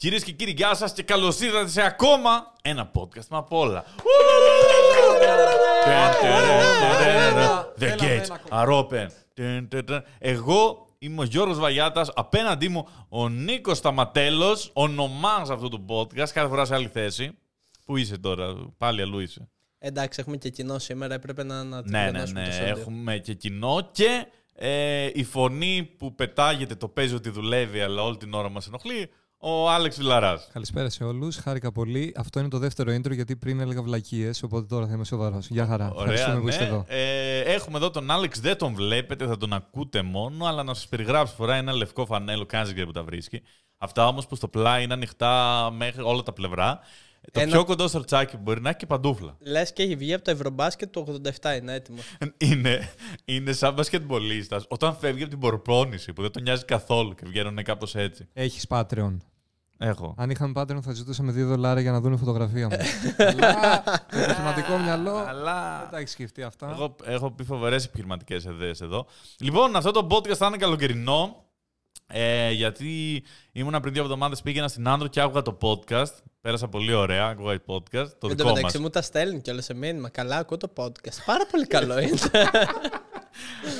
Κυρίες και κύριοι, γεια σας και καλώς ήρθατε σε ακόμα ένα podcast με απ' όλα. The gates are open. Εγώ είμαι ο Γιώργος Βαγιάτας, απέναντί μου ο Νίκος Σταματέλος, ονομάς αυτού του podcast, κάθε φορά σε άλλη θέση. Πού είσαι τώρα, πάλι αλλού είσαι. Εντάξει, έχουμε και κοινό σήμερα, έπρεπε να, να την Ναι, ναι, πλενώσουμε ναι, το σόντιο. έχουμε και κοινό και ε, η φωνή που πετάγεται το παίζει ότι δουλεύει αλλά όλη την ώρα μας ενοχλεί, ο Άλεξ Βιλαράς. Καλησπέρα σε όλους. Χάρηκα πολύ. Αυτό είναι το δεύτερο intro γιατί πριν έλεγα βλακίες, οπότε τώρα θα είμαι σοβαρός. Γεια χαρά. Ευχαριστούμε που είστε ναι. εδώ. Ε, έχουμε εδώ τον Άλεξ, δεν τον βλέπετε, θα τον ακούτε μόνο, αλλά να σας περιγράψω φοράει ένα λευκό φανέλο, κανεί δεν που τα βρίσκει. Αυτά όμως που στο πλάι είναι ανοιχτά μέχρι όλα τα πλευρά. Το Ένα- πιο κοντό σορτσάκι που μπορεί να έχει και παντούφλα. Λες και έχει βγει από το Ευρωμπάσκετ το 87, είναι έτοιμο. Είναι, είναι σαν μπασκετμπολίστας όταν φεύγει από την πορπόνηση που δεν τον νοιάζει καθόλου και βγαίνουν κάπως έτσι. Έχεις Patreon. Έχω. Αν είχαμε Patreon θα ζητούσαμε 2 δολάρια για να δουν φωτογραφία μου. Αλλά το επιχειρηματικό μυαλό Αλλά δεν τα έχεις σκεφτεί αυτά. Εγώ έχω πει φοβερές επιχειρηματικές ιδέες εδώ. Λοιπόν, αυτό το podcast θα είναι καλοκαιρινό. Ε, γιατί ήμουνα πριν δύο εβδομάδες πήγαινα στην Άντρο και άκουγα το podcast. Πέρασα πολύ ωραία, άκουγα το podcast. Το Εν τω δικό μας. μεταξύ μου τα στέλνει κιόλα σε μήνυμα. Καλά, ακούω το podcast. Πάρα πολύ καλό είναι.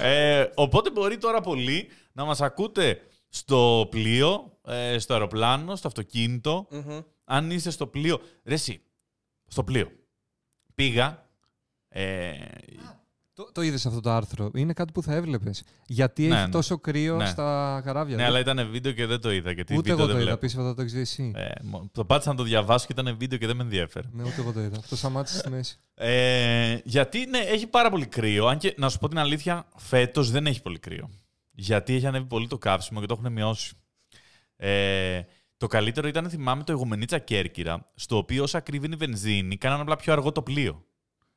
Ε, οπότε μπορεί τώρα πολύ να μας ακούτε στο πλοίο, ε, στο αεροπλάνο, στο αυτοκίνητο. Μμμ. Αν είστε στο πλοίο. Ρε εσύ, στο πλοίο. Πήγα. Ε, Το, το είδες αυτό το άρθρο. Είναι κάτι που θα έβλεπες. Γιατί Ναι, έχει ναι. τόσο κρύο Ναι. στα καράβια. ναι, Δεν- αλλά ήταν βίντεο και δεν το είδα. Γιατί Ούτε βίντεο εγώ δεν το είδα. βλέπω. Πίστευα θα το έχεις δει εσύ. Ε, μο- το πάτησα να το διαβάσω και ήταν βίντεο και δεν με ενδιαφέρει. Ναι, ούτε εγώ το είδα. Αυτό σταμάτησε στη μέση. Ε, γιατί ναι, έχει πάρα πολύ κρύο. Αν και να σου πω την αλήθεια, φέτος δεν έχει πολύ κρύο. Γιατί έχει ανέβει πολύ το καύσιμο και το έχουν μειώσει. Ε, το καλύτερο ήταν, θυμάμαι, το Ιγουμενίτσα Κέρκυρα, στο οποίο όσο ακριβήνει η βενζίνη, κάνανε απλά πιο αργό το πλοίο.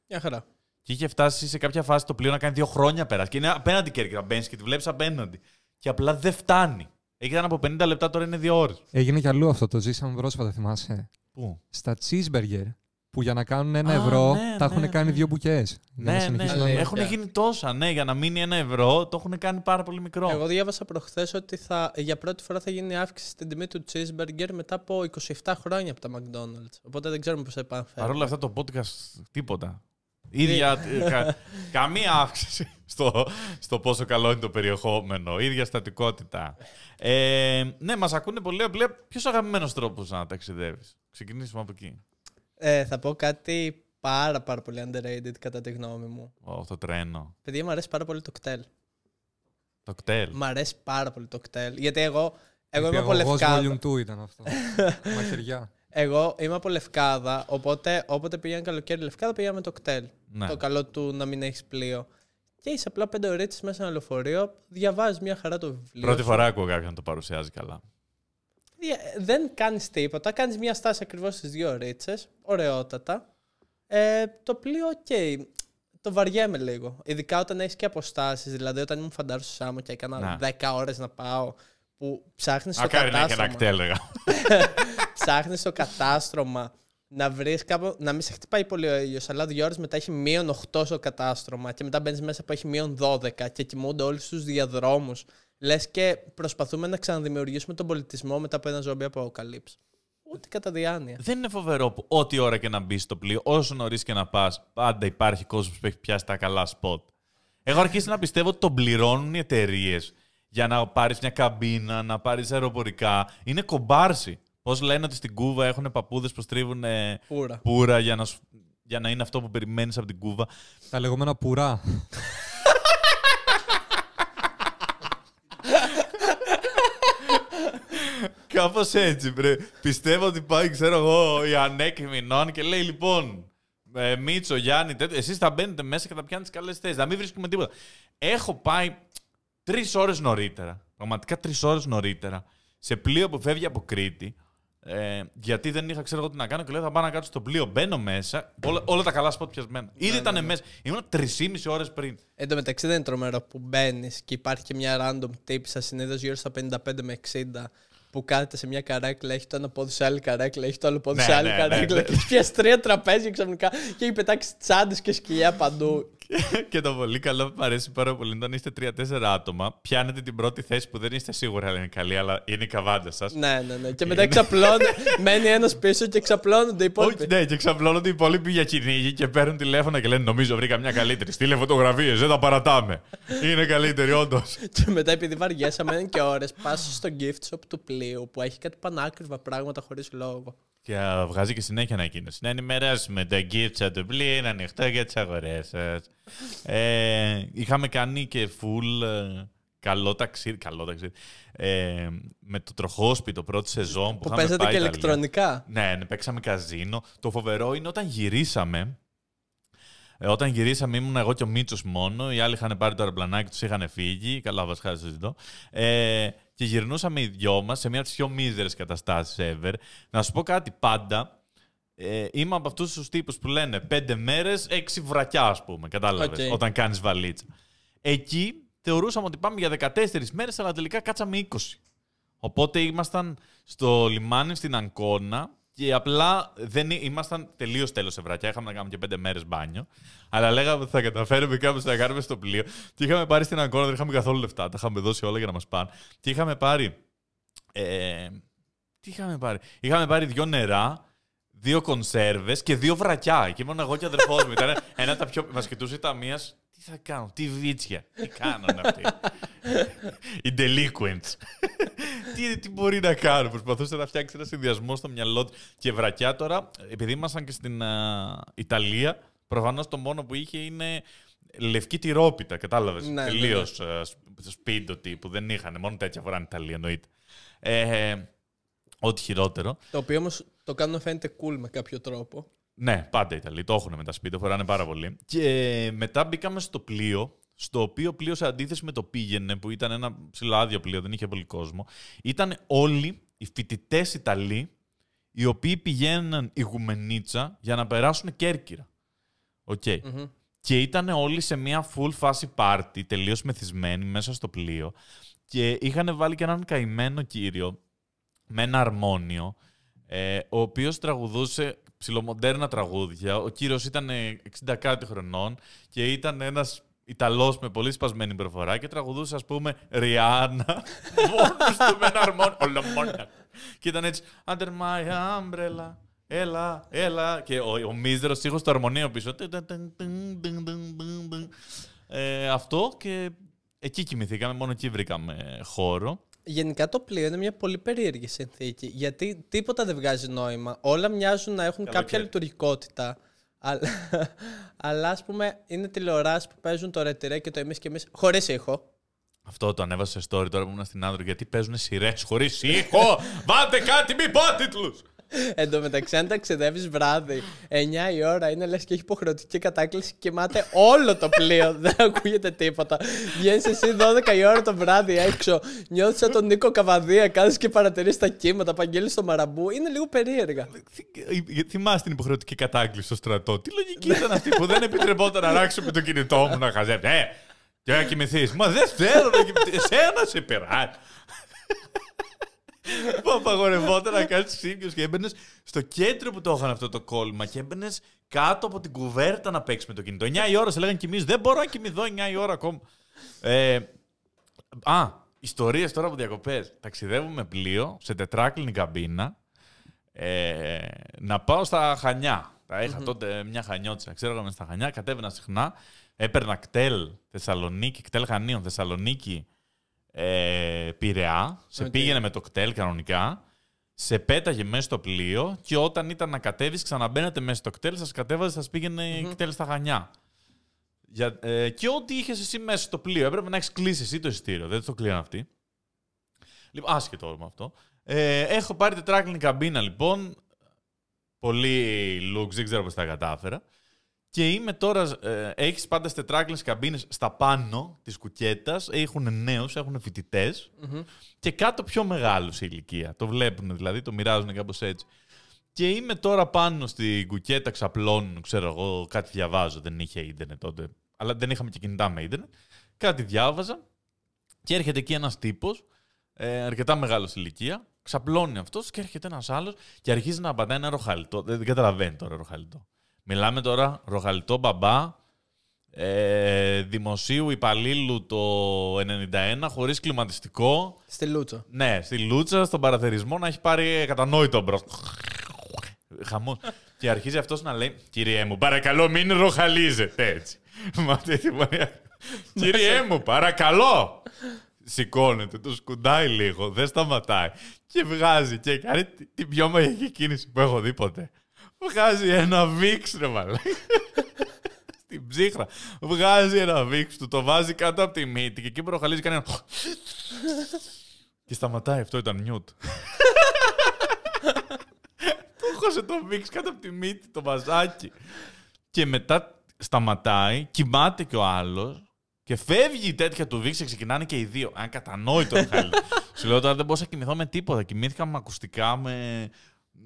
Μια χαρά. Και είχε φτάσει σε κάποια φάση το πλοίο να κάνει δύο χρόνια πέρας. Και είναι απέναντι η Κέρκυρα. Μπαίνεις και τη βλέπεις απέναντι. Και απλά δεν φτάνει. Ήταν από 50 λεπτά, τώρα είναι δύο ώρες. Έγινε κι αλλού αυτό. Το ζήσαμε πρόσφατα, θυμάσαι. Πού; Στα cheeseburger που για να κάνουν ένα Α, ευρώ ναι, τα ναι, έχουν κάνει ναι. δύο μπουκές. Ναι, ναι, να- έχουν Ναι. γίνει τόσα. Ναι, για να μείνει ένα ευρώ, το έχουν κάνει πάρα πολύ μικρό. Εγώ διάβασα προχθές ότι θα, για πρώτη φορά θα γίνει αύξηση στην τιμή του cheeseburger μετά από 27 χρόνια από τα McDonald's. Οπότε δεν ξέρουμε πώς θα επανφέρει. Παρ' όλα αυτά το podcast τίποτα. Ίδια, ε, κα- καμία αύξηση στο, στο πόσο καλό είναι το περιεχόμενο. Ίδια στατικότητα. Ε, ναι, μας ακούνε πολύ απλά. Ποιος αγαπημένος τρόπος να ταξιδεύεις; Ξεκινήσουμε από εκεί. Ε, θα πω κάτι πάρα πάρα πολύ underrated κατά τη γνώμη μου. Ω, το τρένο. Παιδιά, μου αρέσει πάρα πολύ το κτέλ. Το κτέλ. Μ' αρέσει πάρα πολύ το κτέλ. Γιατί εγώ, εγώ είμαι από Διαγωγός Λευκάδα. Volume 2 ήταν αυτό. Μαχαιριά. Εγώ είμαι από Λευκάδα, οπότε όποτε πήγαινε καλοκαίρι Λευκάδα πήγαμε με το κτέλ. Ναι. Το καλό του να μην έχεις πλοίο. Και είσαι απλά πέντε ώρε μέσα σε ένα λεωφορείο, διαβάζεις μια χαρά το βιβλίο. Πρώτη σου. φορά ακούω κάποιον να το παρουσιάζει καλά. Δια- Δεν κάνεις τίποτα. Κάνεις μια στάση ακριβώς στις δύο ρίτσε. Ωραιότατα. Ε, το πλοίο, οκ. Το βαριέμαι λίγο. Ειδικά όταν έχεις και αποστάσεις. Δηλαδή, όταν ήμουν φαντάρος στο Σάμο και έκανα Ναι. 10 ώρες να πάω, που ψάχνεις μακάρι να έχει ένα κατάστρωμα. ΚΤΕΛ, λέγα. ψάχνεις το κατάστρωμα να βρεις κάπου. να μην σε χτυπάει πολύ ο ήλιος, αλλά δύο ώρες μετά έχει μείον 8 στο κατάστρωμα και μετά μπαίνεις μέσα που έχει μείον 12 και κοιμούνται όλοι στους διαδρόμους. Λες και προσπαθούμε να ξαναδημιουργήσουμε τον πολιτισμό μετά από ένα ζόμπι αποκαλύψει. Ούτε κατά διάνοια. Δεν είναι φοβερό που ό,τι ώρα και να μπεις στο πλοίο, όσο νωρίς και να πας, πάντα υπάρχει κόσμος που έχει πιάσει τα καλά σποτ. Έχω αρχίσει να πιστεύω ότι τον πληρώνουν οι εταιρείες για να πάρεις μια καμπίνα, να πάρεις αεροπορικά. Είναι κομπάρσι. Πώς λένε ότι στην Κούβα έχουν παππούδες που στρίβουν ε, Πούρα. πουρα για να, σου- για να είναι αυτό που περιμένεις από την Κούβα; Τα λεγόμενα πουρά. Κάπως έτσι, βρε. Πιστεύω ότι πάει, ξέρω εγώ, η Ανέκ Μινών και λέει λοιπόν. Ε, Μίτσο, Γιάννη, τέτοιο. Εσείς θα μπαίνετε μέσα και θα πιάνετε καλές θέσεις. Να μην βρίσκουμε τίποτα. Έχω πάει τρεις ώρες νωρίτερα. Πραγματικά τρεις ώρες νωρίτερα. Σε πλοίο που φεύγει από Κρήτη. Ε, γιατί δεν είχα ξέρω εγώ τι να κάνω και λέω θα πάω να κάτσω στο πλοίο. Μπαίνω μέσα. Όλα, όλα τα καλά σποτ πιασμένα. Ήδη ήταν μέσα. Ήμουν 3,5 ώρες πριν. Εν τω μεταξύ δεν είναι τρομερό που μπαίνεις και υπάρχει και μια random τύπησα συνήθως γύρω στα 55 με 60 που κάθεται σε μια καρέκλα, έχει το ένα πόδι σε άλλη καρέκλα, έχει το άλλο πόδι Ναι, σε άλλη ναι, ναι, καρέκλα ναι. και έχει πιάσει τρία τραπέζια ξαφνικά και έχει πετάξει τσάντες και σκυλιά παντού. Και το πολύ καλό που μου αρέσει πάρα πολύ όταν είστε τρία-τέσσερα άτομα, πιάνετε την πρώτη θέση που δεν είστε σίγουροι αν είναι καλή, αλλά είναι η καβάντα σας. Ναι, ναι, ναι. Και μετά εξαπλώνει. μένει ένας πίσω και εξαπλώνονται οι υπόλοιποι. Όχι, ναι, και εξαπλώνονται οι υπόλοιποι για κυνήγι και παίρνουν τηλέφωνα και λένε Νομίζω βρήκα μια καλύτερη. Στείλε φωτογραφίες, δεν τα παρατάμε. είναι καλύτερη, όντως. και μετά, επειδή βαριέσαι, μένουν και ώρες, πας στο gift shop του πλοίου που έχει κάτι πανάκριβα πράγματα χωρίς λόγο. Και βγάζει και συνέχεια ανακοίνωση. Να ενημερώσουμε τα gift του πλοίου, είναι ανοιχτό για τις αγορές σας. Ε, είχαμε κάνει και full ε, καλό ταξίδι. Καλό ταξίδι. Ε, με το τροχόσπιτο πρώτη σεζόν που, Που είχαμε παίζατε πάει και Ιταλία. ηλεκτρονικά; Ναι, ναι, παίξαμε καζίνο. Το φοβερό είναι όταν γυρίσαμε. ε, όταν γυρίσαμε ήμουν εγώ και ο Μίτσος μόνο. Οι άλλοι είχαν πάρει το αεροπλανάκι τους, είχαν φύγει. Καλά, βασικά δεν συζητώ. Ε, και γυρνούσαμε οι δυο μας σε μια από τις πιο μίζερες καταστάσεις ever. Να σου πω κάτι πάντα. Ε, είμαι από αυτούς τους τύπους που λένε πέντε μέρες, έξι βρακιά, ας πούμε. Κατάλαβες. Οκ. Όταν κάνεις βαλίτσα. Εκεί θεωρούσαμε ότι πάμε για 14 μέρες, αλλά τελικά κάτσαμε 20. Οπότε ήμασταν στο λιμάνι στην Ανκόνα και απλά δεν ή- ήμασταν τελείως τέλος σε βρακιά. Είχαμε να κάνουμε και πέντε μέρες μπάνιο. Αλλά λέγαμε ότι θα καταφέρουμε κάπως να κάνουμε στο πλοίο. Και είχαμε πάρει στην Αγκώνα, δεν είχαμε καθόλου λεφτά. Τα είχαμε δώσει όλα για να μας πάνε. Και είχαμε πάρει. Ε, τι είχαμε πάρει; Είχαμε πάρει δύο νερά, δύο κονσέρβες και δύο βρακιά. Και ήμουν εγώ και αδερφός μου. Ήταν ένα από τα πιο. Μας κοιτούσε η ταμεία. Τι θα κάνω, τι βίτσια; Τι κάνανε αυτοί; Οι delinquents. τι, τι μπορεί να κάνω. Προσπαθούσε να φτιάξει ένα συνδυασμό στο μυαλό του. Και βρακιά τώρα, επειδή ήμασταν και στην α, Ιταλία, προφανώς το μόνο που είχε είναι λευκή τυρόπιτα. Κατάλαβες; Ναι, ναι, ναι. Τελείω σπίτι τύπου. Δεν είχαν. Μόνο τέτοια φοράνε Ιταλία, εννοείται. Ε, ό,τι χειρότερο. Το οποίο όμως το κάνουν να φαίνεται cool με κάποιο τρόπο. Ναι, πάντα Ιταλοί. Το έχουν με τα σπίτια, φοράνε πάρα πολύ. Και μετά μπήκαμε στο πλοίο, στο οποίο πλοίο σε αντίθεση με το πήγαινε, που ήταν ένα ψηλοάδιο πλοίο, δεν είχε πολύ κόσμο. Ήταν όλοι οι φοιτητές Ιταλοί, οι οποίοι πηγαίναν Ηγουμενίτσα για να περάσουν Κέρκυρα. Οκ. Μμμ. Και ήταν όλοι σε μια full φάση party, τελείως μεθυσμένοι μέσα στο πλοίο. Και είχαν βάλει και έναν καημένο κύριο με ένα αρμόνιο, ε, ο οποίος τραγουδούσε ψιλομοντέρνα τραγούδια. Ο κύριος ήταν ε, 60 κάτι χρονών και ήταν ένας Ιταλός με πολύ σπασμένη προφορά και τραγουδούσε ας πούμε Rihanna μόνος του με ένα αρμόνιο. Ολομόνια. Και ήταν έτσι Under my umbrella. Έλα, έλα. Και ο, ο μίζερος ήχος του αρμονίου πίσω. Τε, τε, τε, τε, τε, τε, τε, τε. Ε, αυτό και εκεί κοιμηθήκαμε, μόνο εκεί βρήκαμε χώρο. Γενικά το πλοίο είναι μια πολύ περίεργη συνθήκη. Γιατί τίποτα δεν βγάζει νόημα. Όλα μοιάζουν να έχουν κάποια Καλοκαίρι. λειτουργικότητα. Αλλά, αλλά ας πούμε είναι τηλεοράσει που παίζουν το ρετυρέ και το εμείς και εμείς χωρίς ήχο. Αυτό το ανέβασα σε story τώρα που ήμουν στην Άντρο. Γιατί παίζουν σειρές χωρίς ήχο. Βάλτε κάτι, μη πω τίτλους. Εν τω μεταξύ, αν ταξιδεύεις βράδυ, 9 η ώρα είναι λες και έχει υποχρεωτική κατάκληση και κοιμάται όλο το πλοίο. δεν ακούγεται τίποτα. Βγαίνεις εσύ 12 η ώρα το βράδυ έξω, νιώθεις σαν τον Νίκο Καβαδία, κάθεσαι και παρατηρείς τα κύματα, παγγέλεις στο μαραμπού. Είναι λίγο περίεργα. Θυ- Θυμάσαι την υποχρεωτική κατάγκληση στο στρατό. Τι λογική ήταν αυτή που δεν επιτρεπόταν να ράξω με το κινητό μου να χαζεύει. Ε, και να κοιμηθείς. Μα δεν θέλω να κοιμηθείς. Εσένα σε πειράζει. Που απαγορευόταν να κάνεις σύγκρουση και έμπαινες στο κέντρο που το είχαν αυτό το κόλλημα και έμπαινες κάτω από την κουβέρτα να παίξεις με το κινητό. 9 η ώρα σε λέγανε κοιμήσει. Δεν μπορώ να κοιμηθώ 9 η ώρα ακόμα. Ε, α, ιστορίες τώρα από διακοπές. Ταξιδεύουμε με πλοίο σε τετράκλινη καμπίνα ε, να πάω στα Χανιά. Τα είχα τότε μια χανιώτησα. Ξέρω εγώ είμαι στα Χανιά, κατέβαινα συχνά. Έπαιρνα ΚΤΕΛ Θεσσαλονίκη, ΚΤΕΛ Χανίων Θεσσαλονίκη, ε, Πειραιά. Σε Οκ. πήγαινε με το ΚΤΕΛ κανονικά. Σε πέταγε μέσα στο πλοίο και όταν ήταν να κατέβεις, ξαναμπαίνετε μέσα στο ΚΤΕΛ, σας κατέβαζε, σας πήγαινε ΚΤΕΛ στα Χανιά. Για, ε, και ό,τι είχες εσύ μέσα στο πλοίο, έπρεπε να έχεις κλείσει εσύ το εισιτήριο. Δεν το κλείναν αυτοί. Λοιπόν, άσχετο με αυτό. Ε, έχω πάρει τετράκλινη καμπίνα λοιπόν. Πολύ looks, δεν ξέρω πώς τα κατάφερα. Και είμαι τώρα, ε, έχεις πάντα στις τετράκλινες καμπίνες στα πάνω της κουκέτας, έχουν νέους, έχουν φοιτητές και κάτω πιο μεγάλους σε ηλικία. Το βλέπουν δηλαδή, το μοιράζουν κάπως έτσι. Και είμαι τώρα πάνω στην κουκέτα, ξαπλώνουν, ξέρω εγώ, κάτι διαβάζω, δεν είχε ίντερνετ τότε, αλλά δεν είχαμε και κινητά με ίντερνετ. Κάτι διάβαζα και έρχεται εκεί ένας τύπος, ε, αρκετά μεγάλος ηλικία, ξαπλώνει αυτός και έρχεται ένας άλλος και αρχίζει να απαντάει ένα ροχαλιτό. Δεν, δεν καταλαβαίνει τώρα ροχαλιτό. Μιλάμε τώρα ροχαλιτό μπαμπά, ε, δημοσίου υπαλλήλου το 91 χωρίς κλιματιστικό. Στη Λούτσα. Ναι, στη Λούτσα, στον παραθερισμό να έχει πάρει ακατανόητο bro. Χαμός. και αρχίζει αυτός να λέει: Κυριέ μου, παρακαλώ, μην ροχαλίζετε έτσι. Με αυτή τη μανία. Κυριέ μου, παρακαλώ. Σηκώνεται, το σκουντάει λίγο, δεν σταματάει. Και βγάζει και κάνει τη- την πιο μαγική κίνηση που έχω δει ποτέ. Βγάζει ένα βίξ, ρε μαλάκα. Στην ψύχρα. Βγάζει ένα βίξ του, το βάζει κάτω από τη μύτη και εκεί που ροχαλίζει κάνει ένα. Και σταματάει, αυτό ήταν νιούτ. Του έχωσε το βίξ κάτω από τη μύτη, το μαζάκι. Και μετά σταματάει, κοιμάται και ο άλλος και φεύγει η τέτοια του βίξ και ξεκινάνε και οι δύο. Αν κατανόητο Μιχάλη. Σου λέω τώρα δεν μπορούσα να κοιμηθώ με τίποτα. Κοιμήθηκα με ακουστικά, με,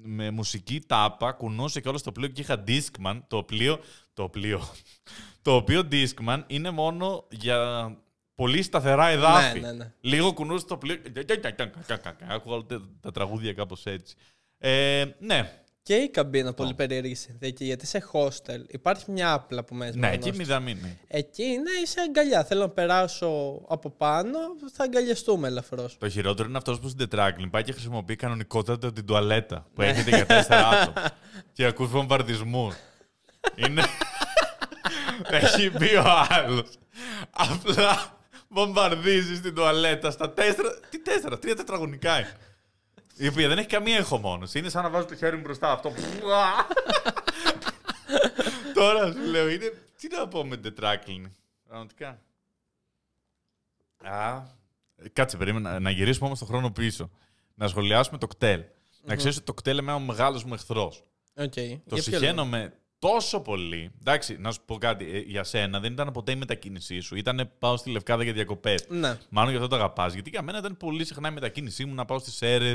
με μουσική τάπα, κουνούσε και όλο στο πλοίο και είχα Discman, το πλοίο. Το πλοίο. το οποίο Discman είναι μόνο για πολύ σταθερά εδάφη. Ναι, ναι, ναι. Λίγο κουνούσε το πλοίο. Άκουγα όλα τα- τα τραγούδια κάπω έτσι. Ε, ναι, Και η καμπίνα πολύ περίεργη συνθήκη γιατί σε hostel υπάρχει μια άπλα που μέσα. ναι, με εκεί γνώστες. μηδαμίνη. Εκεί είναι είσαι αγκαλιά. Θέλω να περάσω από πάνω, θα αγκαλιαστούμε ελαφρώς. Το χειρότερο είναι αυτός που στην τετράκλιν πάει και χρησιμοποιεί κανονικότατα την τουαλέτα που έχετε για τέσσερα άτομα. και ακούς βομβαρδισμούς. είναι. Έχει μπει ο άλλος. Απλά βομβαρδίζεις στην τουαλέτα στα τέσσερα. Τι τέσσερα, τρία τετραγωνικά είναι. Η οποία δεν έχει καμία εχομόνωση. Είναι σαν να βάζω το χέρι μου μπροστά αυτό. Τώρα σου λέω, είναι. Τι να πω με την τετράκλινη. Πραγματικά. Α, ε, κάτσε, περίμενε. Να γυρίσουμε όμως τον χρόνο πίσω. Να σχολιάσουμε το ΚΤΕΛ. Να ξέρεις ότι το ΚΤΕΛ είναι ο μεγάλος μου εχθρός. Οκ. Το Για ποιο λόγο; συχαίνομαι τόσο πολύ. Εντάξει, να σου πω κάτι. ε, Για σένα δεν ήταν ποτέ η μετακίνησή σου. Ήταν πάω στη Λευκάδα για διακοπές. Ναι. Μάλλον γι' αυτό το αγαπάς. Γιατί για μένα ήταν πολύ συχνά η μετακίνησή μου να πάω στις Σέρρες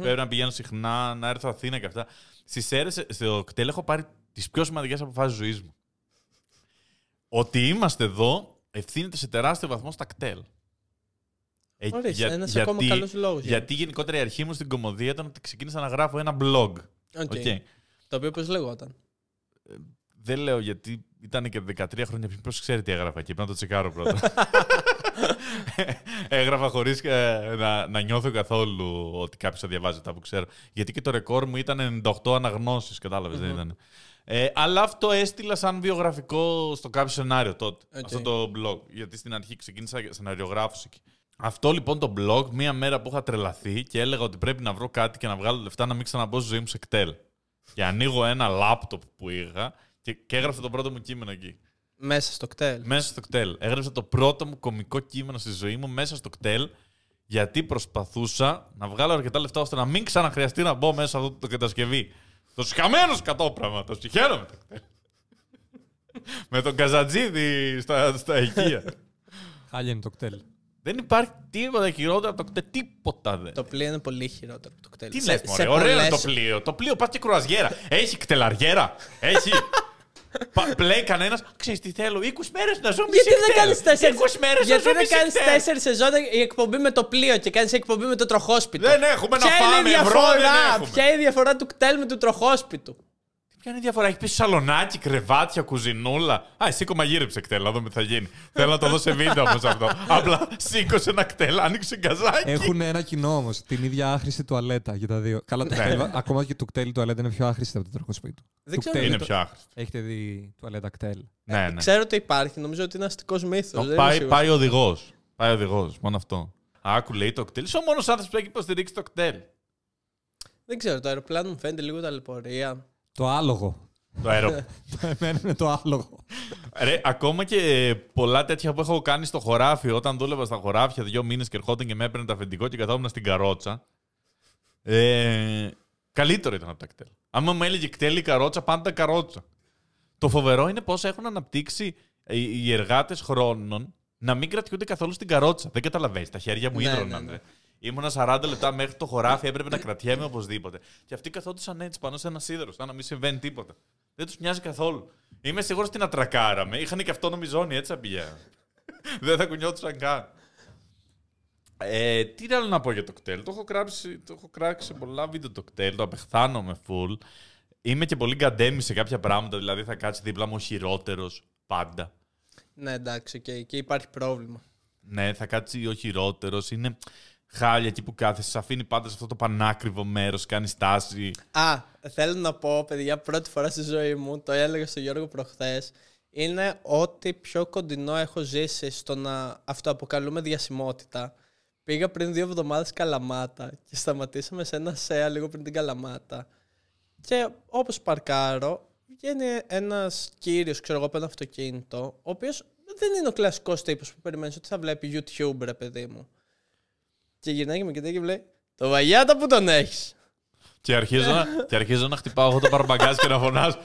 Πρέπει να πηγαίνω συχνά, να έρθω Αθήνα και αυτά. Στις Σέρρες, στο ΚΤΕΛ, έχω πάρει τις πιο σημαντικές αποφάσεις ζωής μου. Ότι είμαστε εδώ ευθύνεται σε τεράστιο βαθμό στα ΚΤΕΛ. Ε, Ορίστε, ένας ακόμα καλός λόγος για- Γιατί γενικότερα η αρχή μου στην κωμωδία ήταν ότι ξεκίνησα να γράφω ένα blog. OK. OK. Το οποίο πώς λεγόταν; Δεν λέω γιατί ήταν και 13 χρόνια πριν. Ποιος ξέρει τι έγραφα εκεί, πρέπει να το τσεκάρω πρώτα. Έγραφα χωρίς να, να νιώθω καθόλου ότι κάποιος θα διαβάζει αυτά που ξέρω. Γιατί και το ρεκόρ μου ήταν 98 αναγνώσεις, κατάλαβες, δεν ήταν. Ε, αλλά αυτό έστειλα σαν βιογραφικό στο κάποιο σενάριο τότε. Οκ. Αυτό το blog. Γιατί στην αρχή ξεκίνησα σεναριογράφος εκεί. Αυτό λοιπόν το blog, μία μέρα που είχα τρελαθεί και έλεγα ότι πρέπει να βρω κάτι και να βγάλω λεφτά να μην ξαναμπώ στη ζωή μου σε ΚΤΕΛ. Και ανοίγω ένα λάπτοπ που είχα και, και έγραψα το πρώτο μου κείμενο εκεί. Μέσα στο ΚΤΕΛ. Μέσα στο ΚΤΕΛ. Έγραψα το πρώτο μου κωμικό κείμενο στη ζωή μου μέσα στο ΚΤΕΛ. Γιατί προσπαθούσα να βγάλω αρκετά λεφτά ώστε να μην ξαναχρειαστεί να μπω μέσα σε αυτό το κατασκευή. Το συχαμένο κατόπραμα. Το συχαίνομαι το κτέλ. Με τον Καζατζίδη στα, στα οικεία. Χάλια είναι το κτέλ. Δεν υπάρχει τίποτα χειρότερο από το κτέλ. Τίποτα δεν. Το πλοίο είναι πολύ χειρότερο από το κτέλ. Τι Σε- λες, σε μωρέ, ωραίο είναι το πολλές- πλοίο. Το πλοίο πας και κρουαζιέρα. Έχει κτελαριέρα. Έχει. Πα- Πλέει κανένας. Ξέρεις τι θέλω, 20 μέρες να ζω μισή Γιατί δεν κτέλ. κάνεις τέσσερι 20 μέρες να Γιατί ζω δεν μισή κάνεις κτέλ. τέσσερις σεζόν η εκπομπή με το πλοίο και κάνεις εκπομπή με το τροχόσπιτο; Δεν έχουμε να Ποια είναι φάμε, η ευρώ δεν διαφορά, έχουμε. ποια είναι η διαφορά του κτέλ με του τροχόσπιτου; Ποια είναι η διαφορά, έχει πει σαλονάκι, κρεβάτια, κουζινούλα. Α, εσύ μαγείρεψε κτέλ, να δούμε τι θα γίνει. Θέλω να το δω σε βίντεο όμως αυτό. Απλά σήκωσε ένα κτέλ, άνοιξε γκαζάκι. Έχουν ένα κοινό όμως. Την ίδια άχρηστη τουαλέτα για τα δύο. Καλά, το Ναι. κτέλ, ακόμα και το κτέλ η τουαλέτα είναι πιο άχρηστη από το τροχοσπίτι. Δεν Το ξέρω. κτέλ Είναι το- πιο άχρηστο. Έχετε δει τουαλέτα κτέλ; Ναι, ναι. Ξέρω ότι υπάρχει, νομίζω ότι είναι αστικός μύθος. Πάει, πάει οδηγός. Πάει οδηγός, μόνο αυτό. Άκου λέει το κτέλ. Είσαι ο μόνος άνθρωπος που έχει υποστηρίξει το κτέλ. Δεν ξέρω, το αεροπλάνο μου φαίνεται λίγο ταλαιπωρία. Το άλογο. Το αερο... Εμένα είναι το άλογο. Ρε, ακόμα και πολλά τέτοια που έχω κάνει στο χωράφι, όταν δούλευα στα χωράφια δύο μήνες και ερχόταν και με έπαιρνε το αφεντικό και καθόμουν στην καρότσα. Ε, καλύτερο ήταν από τα κτέλ. Άμα μου έλεγε κτέλ ή καρότσα, πάντα καρότσα. Το φοβερό είναι πώς έχουν αναπτύξει οι οι εργάτες χρόνων να μην κρατιούνται καθόλου στην καρότσα. Δεν καταλαβαίνεις. Τα χέρια μου Ναι, ίδρωναν. ναι, ναι. Ρε. Ήμουνα 40 λεπτά μέχρι το χωράφι, έπρεπε να κρατιέμαι οπωσδήποτε. Και αυτοί καθόντουσαν έτσι πάνω σε ένα σίδερο, σαν να μην συμβαίνει τίποτα. Δεν τους νοιάζει καθόλου. Είμαι σίγουρος ότι να τρακάραμε. Είχαν και αυτόνομη ζώνη, έτσι θα πηγαίνουν. Δεν θα κουνιόντουσαν καν. Ε, τι άλλο να πω για το κτέλ. Το έχω, κράξει, το έχω κράξει σε πολλά βίντεο το κτέλ. Το απεχθάνομαι full. Είμαι και πολύ γκαντέμι σε κάποια πράγματα. Δηλαδή θα κάτσει δίπλα μου ο χειρότερος πάντα. Ναι, εντάξει, okay. και υπάρχει πρόβλημα. Ναι, θα κάτσει ο χειρότερος. Είναι χάλια εκεί που κάθεσαι. Σε αφήνει πάντα σε αυτό το πανάκριβο μέρος, κάνει στάση. Α, θέλω να πω, παιδιά, πρώτη φορά στη ζωή μου, το έλεγα στον Γιώργο προχθές, είναι ότι πιο κοντινό έχω ζήσει στο να αυτοαποκαλούμε διασημότητα. Πήγα πριν δύο εβδομάδες Καλαμάτα και σταματήσαμε σε ένα ΣΕΑ λίγο πριν την Καλαμάτα. Και όπως παρκάρω, βγαίνει ένας κύριος, ξέρω εγώ, από ένα αυτοκίνητο, ο οποίος δεν είναι ο κλασικός τύπος που περιμένεις ότι θα βλέπει YouTube, ρε παιδί μου. Και γυρνάει και με κοιτάει και λέει: Το βαγιάτα που τον έχεις. Και αρχίζω, να, και αρχίζω να χτυπάω εγώ το παρμπαγκάζ και να φωνάζω.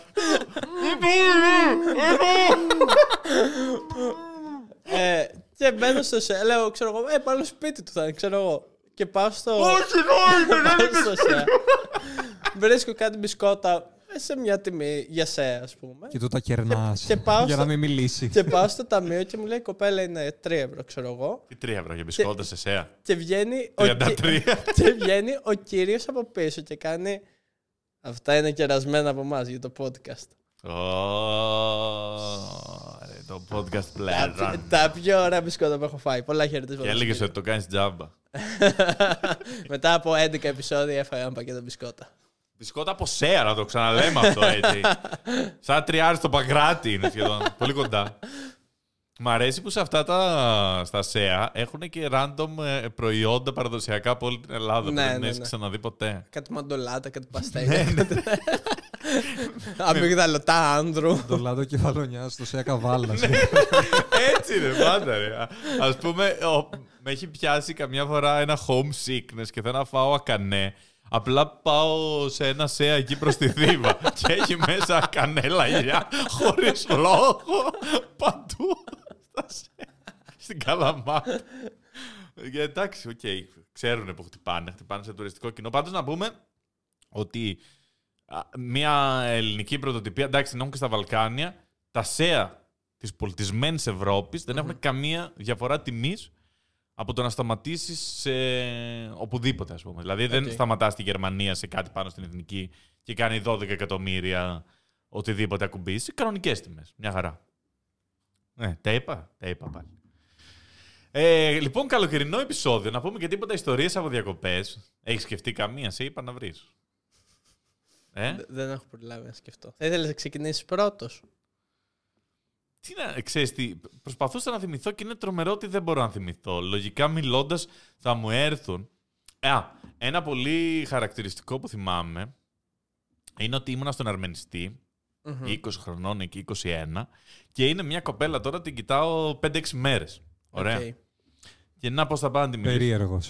ε, και μπαίνω στο σε, λέω, ξέρω εγώ, ε, πάνω σπίτι του θα είναι, ξέρω εγώ. Και πάω στο... Όχι, όχι, πάω στο σε. Βρίσκω κάτι μπισκότα σε μια τιμή για σε, ας πούμε. Και του τα κερνάς. Για να μην μιλήσει. Και πάω στο ταμείο και μου λέει: Η κοπέλα είναι 3 ευρώ, ξέρω εγώ. Τι 3 ευρώ για μπισκότα σε σέα; Και βγαίνει, 33. ο, και βγαίνει ο κύριος από πίσω και κάνει. Αυτά είναι κερασμένα από εμάς για το podcast. το podcast πλέον. Τα πιο ωραία μπισκότα που έχω φάει. Πολλά χαιρετίσματα. Και έλεγες ότι το κάνεις τζάμπα. Μετά από 11 επεισόδια έφαγα ένα πακέτο μπισκότα. Μπισκότα από σέα, να το ξαναλέμε αυτό έτσι. Σαν τριάρι στο Παγκράτη είναι σχεδόν. Πολύ κοντά. Μ' αρέσει που σε αυτά τα στα ΣΕΑ έχουν και random ε, προϊόντα παραδοσιακά από όλη την Ελλάδα που Ναι, δεν ναι, έχεις ναι. ξαναδεί ποτέ. Κάτι μαντολάτα, κάτι Ναι, παστέλια. Αμυγδαλωτά Άνδρου. Μαντολάτο Κεφαλονιά στο ΣΕΑ Καβάλα. Έτσι ρε, πάντα ρε. Α πούμε, ο- με έχει πιάσει καμιά φορά ένα homesickness και θέλω να φάω ακανέ. Απλά πάω σε ένα ΣΕΑ εκεί προς τη Θήβα και έχει μέσα ακανέ Λαϊλιά χωρίς λόγο παντού στα ΣΕΑ, στην Καλαμάτα. Και εντάξει, οκ, ξέρουν που χτυπάνε, χτυπάνε σε τουριστικό κοινό. Πάντως να πούμε ότι α, μια ελληνική πρωτοτυπία, εντάξει, την έχουμε και στα Βαλκάνια, τα ΣΕΑ της πολιτισμένης Ευρώπης δεν έχουν καμία διαφορά τιμής από το να σταματήσεις σε οπουδήποτε, ας πούμε. Δηλαδή, δεν Οκ. σταματάς στη Γερμανία σε κάτι πάνω στην εθνική και κάνει 12 εκατομμύρια οτιδήποτε ακουμπήσει. Κανονικές τιμές. Μια χαρά. Ναι, τα είπα. Τα είπα πάλι. Ε, λοιπόν, καλοκαιρινό επεισόδιο. Να πούμε και τίποτα ιστορίες από διακοπές. Έχεις σκεφτεί καμία, σε είπα να βρεις. Ε; Δεν έχω προλάβει να σκεφτώ. Θα ήθελες να ξεκινήσεις πρώτος; Τι να, ξέρεις τι, προσπαθούσα να θυμηθώ και είναι τρομερό ότι δεν μπορώ να θυμηθώ. Λογικά μιλώντας θα μου έρθουν. Α, ένα πολύ χαρακτηριστικό που θυμάμαι είναι ότι ήμουνα στον αρμενιστη 20 χρονών εκεί, 21, και είναι μια κοπέλα τώρα, την κοιτάω 5-6 μέρες. Ωραία. Και να πώς θα πάω να τη μιλήσω. Περίεργος.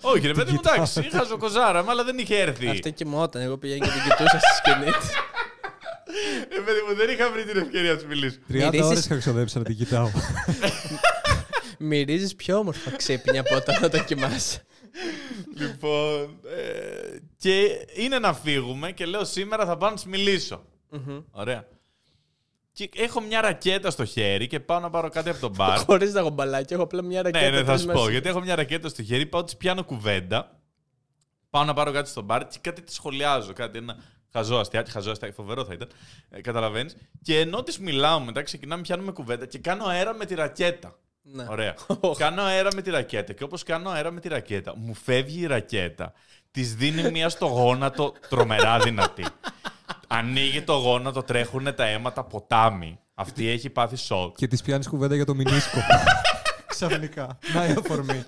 Όχι ρε παιδί μου, εντάξει, είχα ζωκοζάρα, αλλά δεν είχε έρθει. Αυτή κοιμόταν. Εγώ πηγαίνω και την κοιτούσα στη σκηνή της. Ε, παιδί μου, δεν είχα βρει την ευκαιρία να σου μιλήσω. 30 Μυρίσεις- ώρες είχα ξοδέψει να την κοιτάω. Μυρίζεις πιο όμορφα ξύπνια από όταν το κοιμάσαι. Λοιπόν, ε, και είναι να φύγουμε και λέω σήμερα θα πάω να σου μιλήσω. Ωραία. Και έχω μια ρακέτα στο χέρι και πάω να πάρω κάτι από τον μπαρ. Χωρίς να έχω μπαλάκι, έχω απλά μια ρακέτα. ναι, ναι, θα τρεις σου μέσα. πω. Γιατί έχω μια ρακέτα στο χέρι, πάω, της πιάνω κουβέντα. Πάω να πάρω κάτι στο μπαρ και κάτι τη σχολιάζω. Κάτι ένα χαζό αστιάκι, χαζό αστιάκι, φοβερό θα ήταν. Ε, Καταλαβαίνεις. Και ενώ της μιλάω μετά, ξεκινάμε, πιάνουμε κουβέντα και κάνω αέρα με τη ρακέτα. Ναι. Ωραία. κάνω αέρα με τη ρακέτα και όπως κάνω αέρα με τη ρακέτα, μου φεύγει η ρακέτα, της δίνει μία στο γόνατο τρομερά δυνατή. Ανοίγει το γόνατο, τρέχουν τα αίματα ποτάμι. Αυτή έχει πάθει σοκ. και της πιάνεις κουβέντα για το μηνίσκο. Ξαφνικά. Να η αφορμή.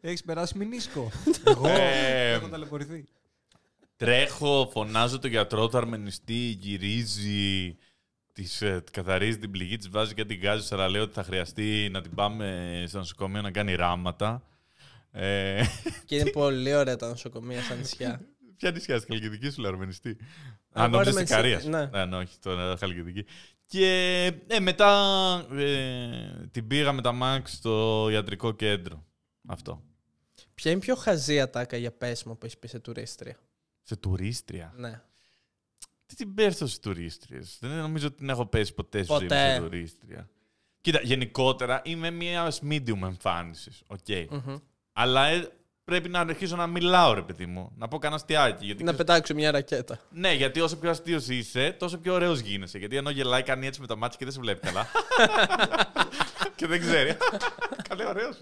Έχεις περάσει μηνίσκο. Εγώ Ε, έχω ταλαιπωρηθεί. Τρέχω, φωνάζω τον γιατρό του αρμενιστή, γυρίζει, της, ε, καθαρίζει την πληγή, της βάζει και την γκάζι, αλλά λέει ότι θα χρειαστεί να την πάμε στο νοσοκομείο να κάνει ράματα. Ε, Και είναι πολύ ωραία τα νοσοκομεία στα νησιά. Ποια νησιά, στη Χαλκιδική σου λέει αρμενιστή; Α, Α, νόμιζα στην Αρμενιστή, Ικαρία. ναι. ναι, όχι, το Χαλκιδική. Και ε, μετά ε, την πήγα με τ' αμάξι στο ιατρικό κέντρο. Αυτό. Ποια είναι η πιο χαζή ατάκα για πέσιμο που έχεις πει σε τουρίστρια; Σε τουρίστρια. Ναι. Τι την πέφτω σε τουρίστριες; Δεν νομίζω ότι την έχω πέσει ποτέ στη ζωή μου Ποτέ. σε τουρίστρια. Κοίτα, γενικότερα είμαι μιας medium εμφάνισης. Οκ. Μμμ. Αλλά ε, πρέπει να αρχίσω να μιλάω, ρε παιδί μου. Να πω κανένα αστιάκι. Γιατί Να πετάξω μια ρακέτα. Ναι, γιατί όσο πιο αστείος είσαι, τόσο πιο ωραίος γίνεσαι. Γιατί ενώ γελάει, κάνει έτσι με τα μάτια και δεν σε βλέπει καλά. και δεν ξέρει. Καλέ, ωραίος.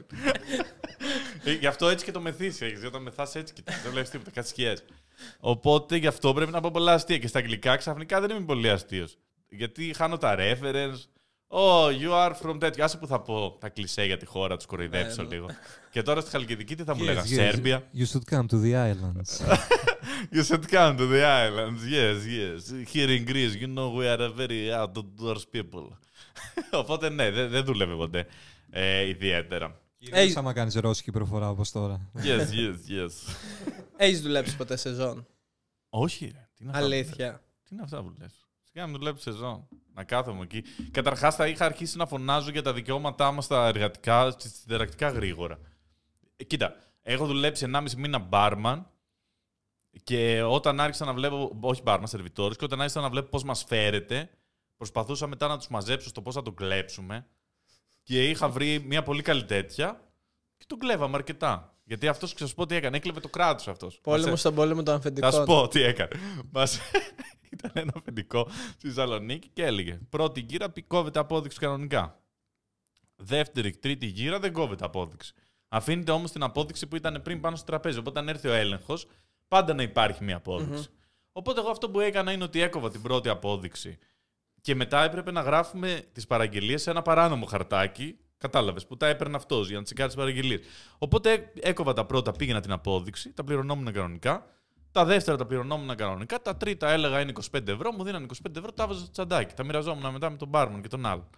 γι' αυτό έτσι και το μεθύσει. Έχεις όταν μεθάς έτσι και δεν βλέπεις τίποτα, κάτι σκιές. Οπότε γι' αυτό πρέπει να πω πολλά αστεία. Και στα αγγλικά ξαφνικά δεν είμαι πολύ αστείος. Γιατί χάνω τα reference. Oh, you are from τέτοιο. Άσε που θα πω τα κλισέ για τη χώρα, τους κοροϊδέψω Ναι, ναι. λίγο. και τώρα στη Χαλκιδική τι θα μου Yes, λέγα, yes, Σέρμπια. You should come to the islands. You should come to the islands. Yes, yes. Here in Greece, you know we are a very outdoors people. Οπότε ναι, δεν δεν δούλευε ποτέ ε, ιδιαίτερα. Κυρίως άμα κάνεις ρώσικη προφορά όπως τώρα. Yes, yes, yes. Έχεις δουλέψει ποτέ σεζόν; Όχι, ρε. Τι είναι αυτά που λες; Αλήθεια. Τι είναι αυτά που λες; Σιγά μην δουλέψει σεζόν. Να κάθομαι εκεί. Καταρχάς θα είχα αρχίσει να φωνάζω για τα δικαιώματά μας στα εργατικά, στη συνταρακτικά γρήγορα. Ε, κοίτα, έχω δουλέψει 1,5 μήνα μπάρμαν και όταν άρχισα να βλέπω. Όχι μπάρμαν, σερβιτόρος, και όταν άρχισα να βλέπω πώς μας φέρεται, προσπαθούσα μετά να τους μαζέψω στο πώς θα τον κλέψουμε. Και είχα βρει μια πολύ καλή τέτοια και τον κλέβαμε αρκετά. Γιατί αυτός, ξέρω σου πω τι έκανε, έκλεβε το κράτος αυτός. Πόλεμο στον πόλεμο των Θα αφεντικών. σου πω τι έκανε. Μας... Ήταν ένα αφεντικό στη Θεσσαλονίκη και έλεγε: Πρώτη γύρα πι- κόβεται απόδειξη κανονικά. Δεύτερη, τρίτη γύρα δεν κόβεται απόδειξη. Αφήνεται όμως την απόδειξη που ήταν πριν πάνω στο τραπέζι. Οπότε, αν έρθει ο έλεγχος, πάντα να υπάρχει μια απόδειξη. Οπότε, εγώ αυτό που έκανα είναι ότι έκοβα την πρώτη απόδειξη και μετά έπρεπε να γράφουμε τις παραγγελίες σε ένα παράνομο χαρτάκι. Κατάλαβες που τα έπαιρνε αυτός για να τσεκάρει τις παραγγελίες. Οπότε έ- έκοβα τα πρώτα, πήγαινα την απόδειξη, τα πληρωνόμουν κανονικά. Τα δεύτερα τα πληρωνόμουν κανονικά. Τα τρίτα έλεγα είναι 25 ευρώ, μου δίνανε 25 ευρώ, τα βάζα στο τσαντάκι. Τα μοιραζόμουν μετά με τον μπάρμαν και τον άλλο.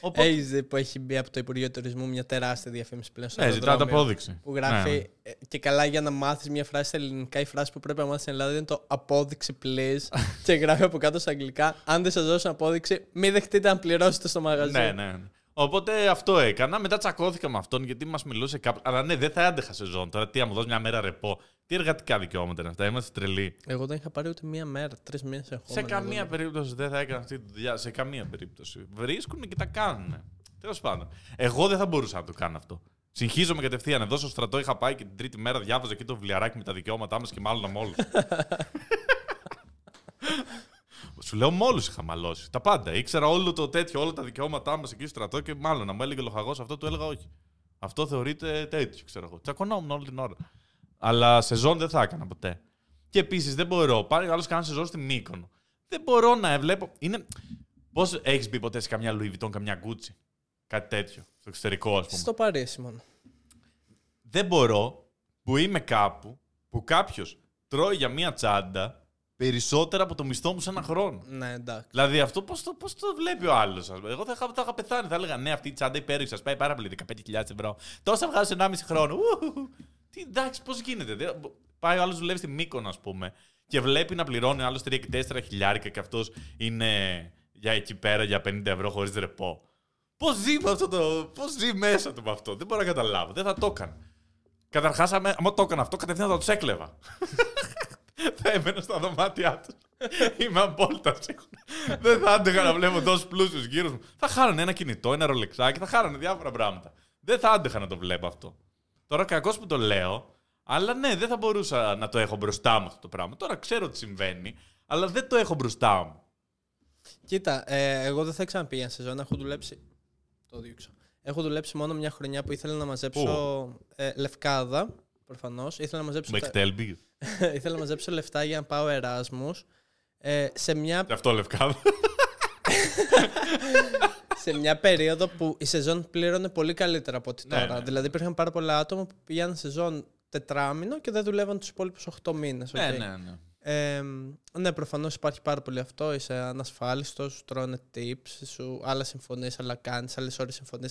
Οπότε. Έχει δει που έχει μπει από το Υπουργείο Τουρισμού μια τεράστια διαφήμιση πλέον στο Ναι, ζητάτε αεροδρόμιο, απόδειξη. Που γράφει Ναι, ναι. ε, και καλά για να μάθεις μια φράση στα ελληνικά. Η φράση που πρέπει να μάθεις στην Ελλάδα είναι το απόδειξη please. και γράφει από κάτω στα αγγλικά. Αν δεν σας δώσω απόδειξη, μην δεχτείτε να πληρώσετε στο μαγαζί. Ναι, ναι. Ναι. Οπότε αυτό έκανα. Μετά τσακώθηκα με αυτόν γιατί μας μιλούσε κάποιο. Αλλά ναι, δεν θα άντεχα σεζόν τώρα. Τι, να μου δώσει μια μέρα ρεπό. Τι εργατικά δικαιώματα είναι αυτά. Είμαστε τρελοί. Εγώ δεν είχα πάρει ούτε μία μέρα. Τρεις μήνες έχω. Σε καμία περίπτωση δεν θα έκανα αυτή τη δουλειά. Σε καμία περίπτωση. Βρίσκουν και τα κάνουν. Τέλος πάντων. Εγώ δεν θα μπορούσα να το κάνω αυτό. Συγχύζομαι κατευθείαν. Εδώ στο στρατό είχα πάει και την τρίτη μέρα διάβαζα εκεί το βιβλιαράκι με τα δικαιώματά μας και μάλλον με όλου. Σου λέω με όλου είχα μαλώσει. Τα πάντα. Ήξερα όλο το τέτοιο, όλα τα δικαιώματά μας εκεί στο στρατό και μάλλον να μου έλεγε λοχαγός αυτό, του έλεγα όχι. Αυτό θεωρείται τέτοιο, ξέρω εγώ. Τσακωνόμουν όλη την ώρα. Αλλά σεζόν δεν θα έκανα ποτέ. Και επίσης δεν μπορώ. Πάρει άλλος κανένα σεζόν στη Μύκονο. Δεν μπορώ να βλέπω. Είναι. Πώς έχεις μπει ποτέ σε καμιά Louis Vuitton, καμιά Gucci; Κάτι τέτοιο. Στο εξωτερικό, ας πούμε. Στο Παρίσι μόνο. Δεν μπορώ που είμαι κάπου που κάποιος τρώει για μία τσάντα περισσότερα από το μισθό μου σε ένα χρόνο. Ναι, εντάξει. Δηλαδή αυτό πώς το, πώς το βλέπει ο άλλος. Εγώ θα είχα, θα είχα πεθάνει. Θα έλεγα ναι, αυτή η τσάντα υπέροχη σας πάει πάρα πολύ. 15.000 ευρώ. Τόσα βγάζω σε 1,5 χρόνο. Ου, Τι εντάξει, πώς γίνεται. Δεν- Πάει ο άλλος δουλεύει στη Μύκονο, ας πούμε, και βλέπει να πληρώνει άλλος 3 και 4 χιλιάρικα και αυτός είναι για εκεί πέρα για 50 ευρώ χωρίς ρεπό. Πώς ζει με αυτό το. Πώς ζει μέσα του με αυτό. Δεν μπορώ να καταλάβω. Δεν θα το έκανα. Καταρχάς, άμα, άμα το έκανα αυτό, κατευθείαν θα του έκλεβα. Θα έμενα στα δωμάτια τους. Είμαι απόλυτα σίγουρος. Δεν θα άντεγα να βλέπω τόσους πλούσιους γύρω μου. Θα χάρανε ένα κινητό, ένα ρολεξάκι, θα χάρανε διάφορα πράγματα. Δεν θα άντεχα να το βλέπω αυτό. Τώρα κακώς που το λέω, αλλά ναι, δεν θα μπορούσα να το έχω μπροστά μου αυτό το πράγμα. Τώρα ξέρω τι συμβαίνει, αλλά δεν το έχω μπροστά μου. Κοίτα, ε, εγώ δεν θα ξαναπήγα σεζόν. Έχω δουλέψει. Το διώξω. Έχω δουλέψει μόνο μια χρονιά που ήθελα να μαζέψω ε, λευκάδα. Προφανώς. Ήθελα να μαζέψω. Με τα- εκτέλμπι. ήθελα να μαζέψω λεφτά για να πάω Εράσμους. Ε, σε, μια, Και αυτό λευκά. σε μια περίοδο που η σεζόν πλήρωνε πολύ καλύτερα από ό,τι Ναι, τώρα. ναι. Δηλαδή υπήρχαν πάρα πολλά άτομα που πήγαν σεζόν τετράμινο και δεν δουλεύαν τους υπόλοιπους 8 μήνες. ναι, ναι, ναι. Ε, ναι, προφανώς υπάρχει πάρα πολύ αυτό. Είσαι ανασφάλιστος, σου τρώνε tips, σου άλλα συμφωνεί, άλλα κάνεις, άλλες ώρες συμφωνεί.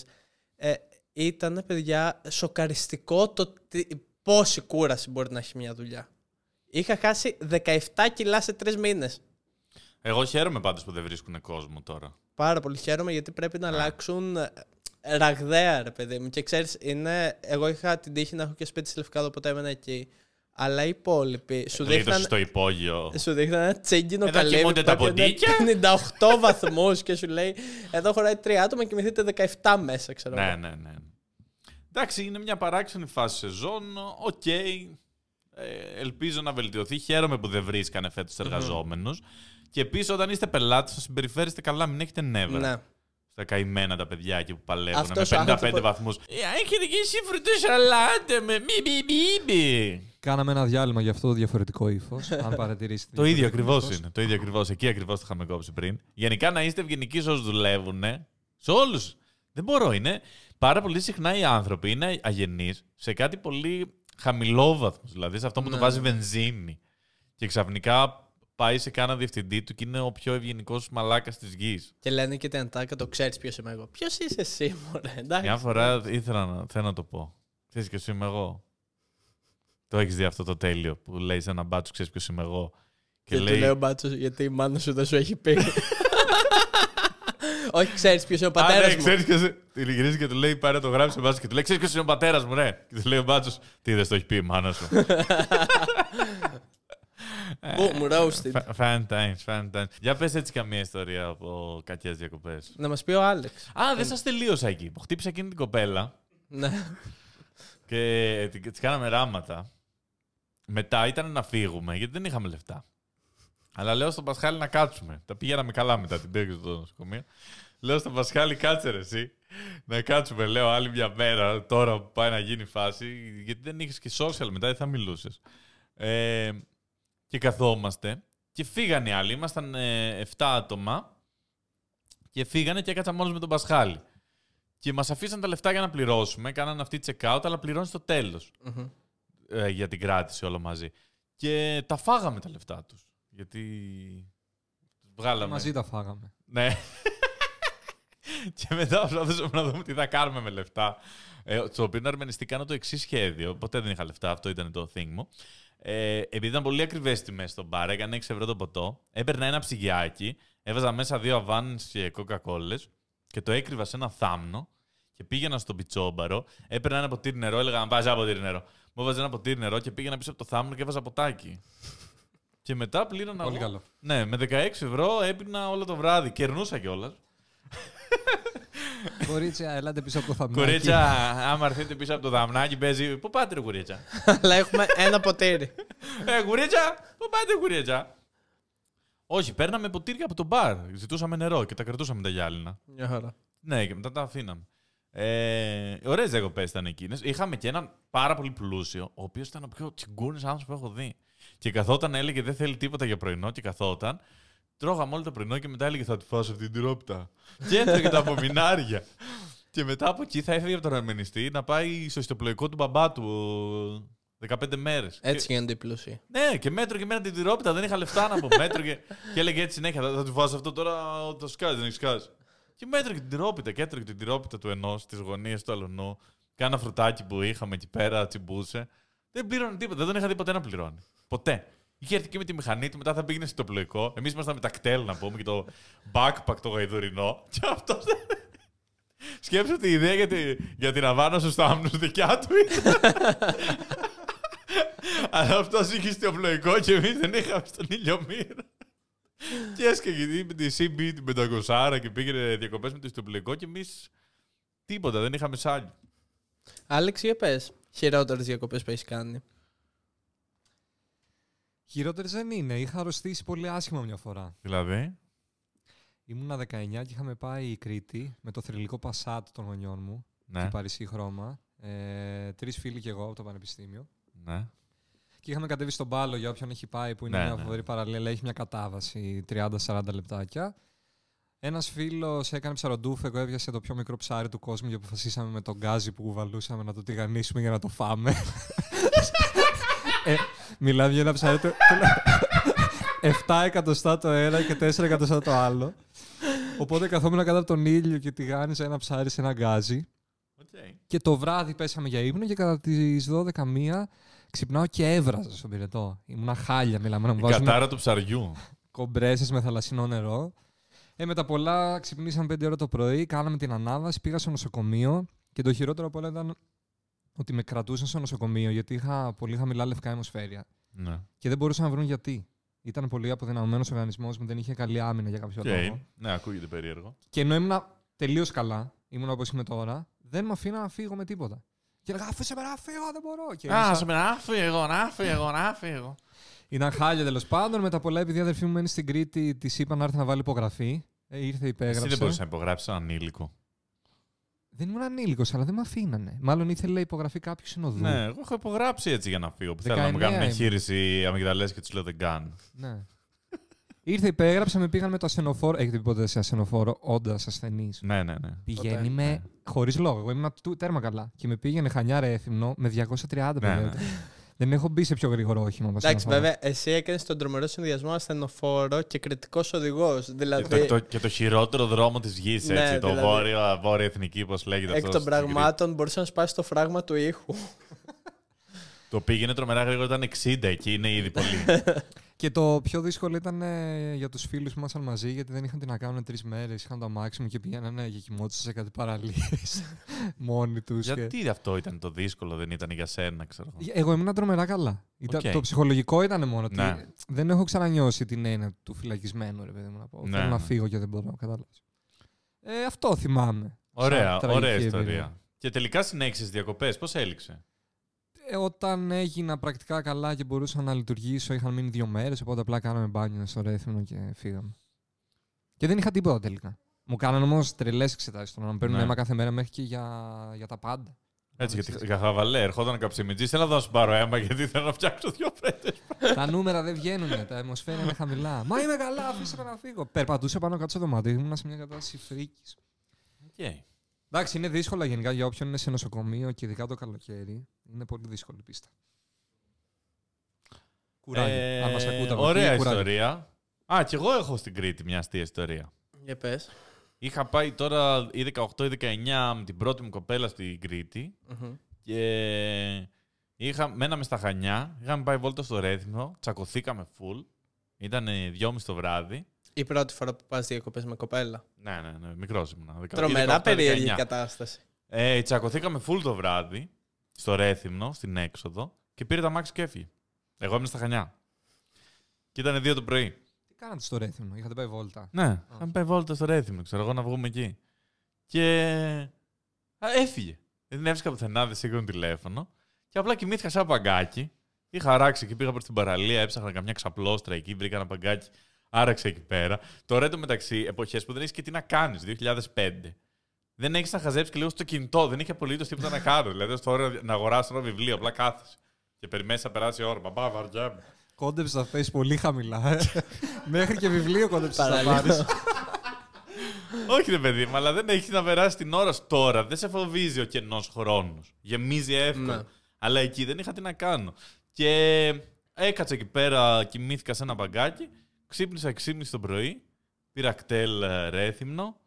Ε, ήταν, παιδιά, σοκαριστικό το τι, πόση κούραση μπορεί να έχει μια δουλειά. Είχα χάσει 17 κιλά σε τρεις μήνες. Εγώ χαίρομαι πάντως που δεν βρίσκουν κόσμο τώρα. Πάρα πολύ χαίρομαι γιατί πρέπει να αλλάξουν ε, ραγδαία, ρε παιδί μου. Και ξέρεις, είναι. Εγώ είχα την τύχη να έχω και σπίτι στη Λευκάδα, οπότε έμενα εκεί. Αλλά οι υπόλοιποι σου Λίτωσε δείχναν. στο υπόγειο. Σου δείχνει ένα τσίγκινο Εδώ καλύβι κοιμούνται που τα έπαιρνε ποντίκια. 58 βαθμούς και σου λέει εδώ χωράει τρία άτομα και κοιμηθείτε 17 μέσα, ξέρω Ναι, εγώ. ναι, ναι. Εντάξει, είναι μια παράξενη φάση σεζόν. Οκ. Ε, ελπίζω να βελτιωθεί. Χαίρομαι που δεν βρίσκανε φέτος εργαζόμενους. Και επίσης, όταν είστε πελάτες, θα συμπεριφέρεστε καλά, μην έχετε νεύρα. Ναι. Στα καημένα τα παιδιά εκεί που παλεύουν Αυτός με ο 55 άνθρωπος- βαθμούς. Ε, Έχετε και εσύ φρουτοσαλάτα με μη μη μη μη. Κάναμε ένα διάλειμμα για αυτό το διαφορετικό ύφος. αν παρατηρήσετε. Το ίδιο διαφορετικό ακριβώς ύφος. είναι. Το ίδιο ακριβώς. Εκεί ακριβώς το είχαμε κόψει πριν. Γενικά να είστε ευγενικοί σε όσους δουλεύουν. Σε όλους. Δεν μπορώ. Είναι πάρα πολύ συχνά οι άνθρωποι είναι αγενείς σε κάτι πολύ χαμηλόβαθμο. Δηλαδή σε αυτό που Ναι. του βάζει βενζίνη. Και ξαφνικά πάει σε κάνα διευθυντή του και είναι ο πιο ευγενικός μαλάκας της γης. Και λένε και την ατάκα, το ξέρεις ποιος είμαι εγώ. Ποιος είσαι εσύ, μωρέ. Εντάξει. Μια φορά ήθελα να, θέλω να το πω. Ξέρεις ποιος είμαι εγώ; Το έχεις δει αυτό το τέλειο που λέει σε έναν μπάτσο, ξέρεις ποιος είμαι εγώ; Και, του λέει ο μπάτσο, γιατί η μάνα σου δεν σου έχει πει. Όχι, ξέρεις ποιος είναι ο πατέρα Α, ναι, μου. ξέρεις ποιος. Τη γυρίζει και του λέει: Πάρε το γράψει ο μπάτσο και του λέει: Ξέρεις ποιος είναι ο πατέρας μου, ρε. Και του λέει ο μπάτσος: Τι δεν το έχει πει η μάνα σου. Μπου, μου roasted. Φα- Fun times, fun times. Για πες έτσι καμία ιστορία από κακές διακοπές. Να μας πει ο Άλεξ. Α, δεν σας τελείωσα εκεί. Που χτύπησα εκείνη την κοπέλα Ναι. και τη κάναμε ράματα. Μετά ήταν να φύγουμε γιατί δεν είχαμε λεφτά. Αλλά λέω στον Πασχάλη να κάτσουμε. Τα πηγαίναμε καλά μετά την πήγε στο νοσοκομείο. Λέω στον Πασχάλη, κάτσε ρε εσύ. Να κάτσουμε, λέω, άλλη μια μέρα τώρα που πάει να γίνει η φάση. Γιατί δεν είχες και social μετά, δεν θα μιλούσες. Ε, και καθόμαστε. Και φύγανε οι άλλοι. Ήμασταν ε, 7 άτομα. Και φύγανε και έκατσα μόνος με τον Πασχάλη. Και μας αφήσαν τα λεφτά για να πληρώσουμε. Κάνανε αυτή check-out, αλλά πληρώνεις στο τέλος Μμμ. ε, για την κράτηση όλο μαζί. Και τα φάγαμε τα λεφτά τους. Γιατί τους βγάλαμε. Μαζί τα φάγαμε. Ναι. Και μετά προσπαθούσαμε να δούμε τι θα κάνουμε με λεφτά. Ε, το οποίο αρμενιστή κάνω το εξής σχέδιο. Ποτέ δεν είχα λεφτά, αυτό ήταν το thing μου. Ε, επειδή ήταν πολύ ακριβές τιμές στο μπαρ, έκανε 6 ευρώ το ποτό. Έπαιρνα ένα ψυγιάκι, έβαζα μέσα δύο αβάν και κοκακόλε και το έκρυβα σε ένα θάμνο και πήγαινα στον πιτσόμπαρο. Έπαιρνα ένα ποτήρι νερό, έλεγα να βάζεις ένα ποτήρι νερό. Μου έβαζε ένα ποτήρι νερό και πήγαινα πίσω από το θάμνο και έβαζα ποτάκι. και μετά πλήρωνα. Πολύ εγώ. καλό. Ναι, με 16 ευρώ έπινα όλο το βράδυ. Κερνούσα κιόλας. Κορίτσια, ελάτε πίσω από το θαμνάκι. Κορίτσα, άμα έρθετε πίσω από το δαμνάκι, παίζει. Πού πάτε, ρε κουρίτσα. Αλλά έχουμε ένα ποτήρι. ε, κουρίτσα, πού πάτε, κουρίτσα. Όχι, παίρναμε ποτήρια από το μπαρ. Ζητούσαμε νερό και τα κρατούσαμε τα γυάλινα. Μια χαρά. Ναι, και μετά τα αφήναμε. Ε, Ωραίες διακοπές ήταν εκείνες. Είχαμε και έναν πάρα πολύ πλούσιο, ο οποίος ήταν ο πιο τσιγκούνης άνθρωπος που έχω δει. Και καθόταν, έλεγε δεν θέλει τίποτα για πρωινό και καθόταν. Τρώγαμε όλο το πρωινό και μετά έλεγε θα του φάω αυτή την τυρόπιτα. και έτρωγε τα απομεινάρια. και μετά από εκεί θα έφυγε από τον αρμενιστή να πάει στο ιστοπλοϊκό του μπαμπά του 15 μέρες. Έτσι γίνονται οι πλούσιοι. Ναι, και μέτρωγε εμένα την τυρόπιτα, δεν είχα λεφτά να πω. Μέτρωγε και έλεγε έτσι συνέχεια: Θα, θα του βάζω αυτό τώρα, το σκάζει, δεν έχει σκάσει. Και μέτρωγε την τυρόπιτα και έτρωγε την τυρόπιτα του ενός στι γωνίε του αλουνού. Κάνα φρουτάκι που είχαμε εκεί πέρα, τσιμπούσε. Δεν πλήρωνε τίποτα, δεν τον είχα δει ποτέ να πληρώνει. Ποτέ. Είχε έρθει και με τη μηχανή του, μετά θα πήγαινε στο πλοϊκό. Εμείς ήμασταν με τα κτέλ να πούμε και το backpack το γαϊδουρινό. Και αυτό. Σκέψω ότι η ιδέα για, τη, για την αβάνα σου στα άμνους δικιά του ήταν. Αλλά αυτός είχε στο πλοϊκό και εμείς δεν είχαμε στον ηλιομήρα. και έσκαγε με τη CB την 500 και πήγαινε διακοπές με το ιστοπλοϊκό και εμείς τίποτα, δεν είχαμε σάλιο. Άλεξ, για πες. Χειρότερες διακοπές που έχεις κάνει. Χειρότερες δεν είναι. Είχα αρρωστήσει πολύ άσχημα μια φορά. Δηλαδή; Ήμουνα 19 και είχαμε πάει η Κρήτη με το θρηλυκό Πασάτ των γονιών μου. Ναι, Και Παρισί χρώμα. Ε, Τρεις φίλοι και εγώ από το Πανεπιστήμιο. ναι. Και είχαμε κατέβει στον Πάλο για όποιον έχει πάει, που είναι Ναι, μια ναι. φοβερή παραλία, έχει μια κατάβαση 30-40 λεπτάκια. Ένας φίλος έκανε ψαροντούφ, εγώ έβιασα το πιο μικρό ψάρι του κόσμου και αποφασίσαμε με τον γκάζι που κουβαλούσαμε να το τηγανίσουμε για να το φάμε. ε, μιλάμε για ένα ψάρι του. 7 εκατοστά το ένα και 4 εκατοστά το άλλο. Οπότε καθόμουν κάτω από τον ήλιο και τηγάνιζα ένα ψάρι σε ένα γκάζι. Okay. Και το βράδυ πέσαμε για ύπνο και κατά τις 12 μία ξυπνάω και έβραζα στον πυρετό. Ήμουνα χάλια, μιλάμε να μου Η βάζουν κατάρα του ψαριού. κομπρέσες με θαλασσινό νερό. Ε, με τα πολλά ξυπνήσαμε 5 ώρα το πρωί, κάναμε την ανάβαση, πήγα στο νοσοκομείο και το χειρότερο από όλα ήταν ότι με κρατούσαν στο νοσοκομείο γιατί είχα πολύ χαμηλά λευκά αιμοσφαίρια. Ναι. Και δεν μπορούσαν να βρουν γιατί. Ήταν πολύ αποδυναμωμένος ο οργανισμός μου, δεν είχε καλή άμυνα για κάποιο Οκ. λόγο. Ναι, ακούγεται περίεργο. Και ενώ ήμουν τελείως καλά, ήμουν όπως είμαι τώρα, δεν με αφήνα να φύγω με τίποτα. Και έλεγα Άφησέ με να φύγω, δεν μπορώ. Και Α, ίσα- σε να φύγω, να φύγω, να φύγω. Ήταν χάλια τέλος πάντων. Μετά πολλά, επειδή η αδερφή μου μένει στην Κρήτη, της είπα να έρθει να βάλει υπογραφή. Ε, ήρθε, υπέγραψε. Εσύ δεν μπορούσε να υπογράψεις έναν ανήλικο. Δεν ήμουν ανήλικος, αλλά δεν με αφήνανε. Μάλλον ήθελε υπογραφή κάποιου συνοδού. Ναι, εγώ έχω υπογράψει έτσι για να φύγω. Που θέλω να μου 19 κάνουν είμαι. εγχείρηση αμυγδαλές και τους λέω δεν κάνω. Ναι. Ήρθε, υπέγραψε, με πήγαν με το ασθενοφόρο. Έχετε πει ποτέ σε ασθενοφόρο, όντας ασθενής. Ναι, ναι, ναι. Πηγαίνει Ποτέ. με. Χωρίς λόγο. Εγώ ήμουν του- τέρμα καλά. Και με πήγαινε χανιά ρέθυμνο με 230 Ναι, παιδιά. ναι. Δεν έχω μπει σε πιο γρήγορο όχημα. από Εντάξει, ασθενοφόρο. βέβαια, εσύ έκανες τον τρομερό συνδυασμό ασθενοφόρο και κριτικός οδηγός. Και Δηλαδή, το, το- και το χειρότερο δρόμο της γης, έτσι. Ναι, το δηλαδή. βόρειο, βόρειο εθνική, πώ λέγεται εκ αυτό. των στην Κρήτη. πραγμάτων μπορούσε να σπάσει το φράγμα του ήχου. Το πήγαινε τρομερά γρήγορα, ήταν 60 εκεί, είναι ήδη πολύ. Και το πιο δύσκολο ήταν ε, για τους φίλους που ήμασταν μαζί, γιατί δεν είχαν τι να κάνουν τρεις μέρες. Είχαν το αμάξι μου και πηγαίνανε και κοιμόντουσαν σε κάτι παραλίες μόνοι τους. Γιατί αυτό ήταν το δύσκολο, δεν ήταν για σένα, ξέρω εγώ. Εγώ ήμουν τρομερά καλά. Ήταν, Οκ. Το ψυχολογικό ήταν μόνο ότι Ναι. δεν έχω ξανανιώσει την έννοια του φυλακισμένου, ρε παιδί μου να πω. Ναι, Θέλω να ναι. φύγω και δεν μπορώ, κατάλαβες. Ε, αυτό θυμάμαι. Ωραία, Σαν τραγική ωραία εμπειρία. ιστορία. Και τελικά συνέχισες διακοπές, πώς έληξε; Ε, όταν έγινα πρακτικά καλά και μπορούσα να λειτουργήσω, είχαν μείνει δύο μέρες. Οπότε απλά κάναμε μπάνιο στο ρέθυμνο και φύγαμε. Και δεν είχα τίποτα τελικά. Μου κάνανε όμως τρελές εξετάσεις. Τώρα να μου παίρνουν Ναι. αίμα κάθε μέρα μέχρι και για, για τα πάντα. Έτσι, γιατί για χαβαλέ, ερχόταν καψιμιτζή. Έλα να σου πάρω αίμα, γιατί θέλω να φτιάξω δύο φρέτες. τα νούμερα δεν βγαίνουν, τα αιμοσφαίρα είναι χαμηλά. Μα είμαι καλά, αφήστε με να φύγω. Περπατούσα πάνω κάτω στο δωμάτιο, ήμουν σε μια κατάσταση φρίκης. Εντάξει, είναι δύσκολα γενικά για όποιον είναι σε νοσοκομείο και ειδικά το καλοκαίρι. Είναι πολύ δύσκολη η πίστα. Κουράγιο. Ε, Αν μας ακούτε από ωραία εκεί, κουράγιο. ιστορία. Α, και εγώ έχω στην Κρήτη μια αστεία ιστορία. Για πες. Είχα πάει τώρα ή 18 ή 19 με την πρώτη μου κοπέλα στην Κρήτη και είχα, μέναμε στα Χανιά, είχαμε πάει βόλτα στο Ρέθυμνο, τσακωθήκαμε full, ήταν 2.30 το βράδυ. Η πρώτη φορά που πας διακοπές με κοπέλα. Ναι, ναι, ναι, μικρός ήμουνα. δεκα- ή Τρομερά 18, περίεργη 19. κατάσταση. Ε, τσακωθήκαμε full το βράδυ, στο Ρέθυμνο, στην έξοδο και πήρε τα μάξι και έφυγε. Εγώ ήμουν στα Χανιά. Και ήταν 2 το πρωί. Τι κάνατε στο ρέθυμνο, είχατε πάει βόλτα; Ναι, είχαμε πάει βόλτα στο Ρέθυμνο, ξέρω εγώ να βγούμε εκεί. Και Α, έφυγε. Δεν έβρισκα πουθενά, δεν σήκωνε τηλέφωνο. Και απλά κοιμήθηκα σαν παγκάκι. Είχα αράξει και πήγα προς την παραλία, έψαχνα καμιά ξαπλώστρα εκεί, βρήκα ένα παγκάκι. Άραξα εκεί πέρα. Τώρα το μεταξύ, εποχές που δεν έχεις και τι να κάνεις, 2005. Δεν έχεις να χαζέψεις και λίγο στο κινητό, δεν είχε απολύτως τίποτα να κάνω. Δηλαδή, τώρα να αγοράσω ένα βιβλίο, απλά κάθεσαι. Και περιμένεις να περάσει η ώρα. Μπαμπά, βαριέμαι. Κόντεψε να πέσει πολύ χαμηλά. ε. Μέχρι και βιβλίο κόντεψες να Παραλίγο. πάρεις. Όχι, ρε παιδί μου, αλλά δεν έχεις να περάσεις την ώρα σου τώρα. Δεν σε φοβίζει ο κενός χρόνος. Γεμίζει εύκολα. Ναι. Αλλά εκεί δεν είχα τι να κάνω. Και έκατσα εκεί πέρα, κοιμήθηκα σε ένα μπαγκάκι. Ξύπνησα 6.30 το πρωί. Πήρα κτέλ ε, ρέθυμνο.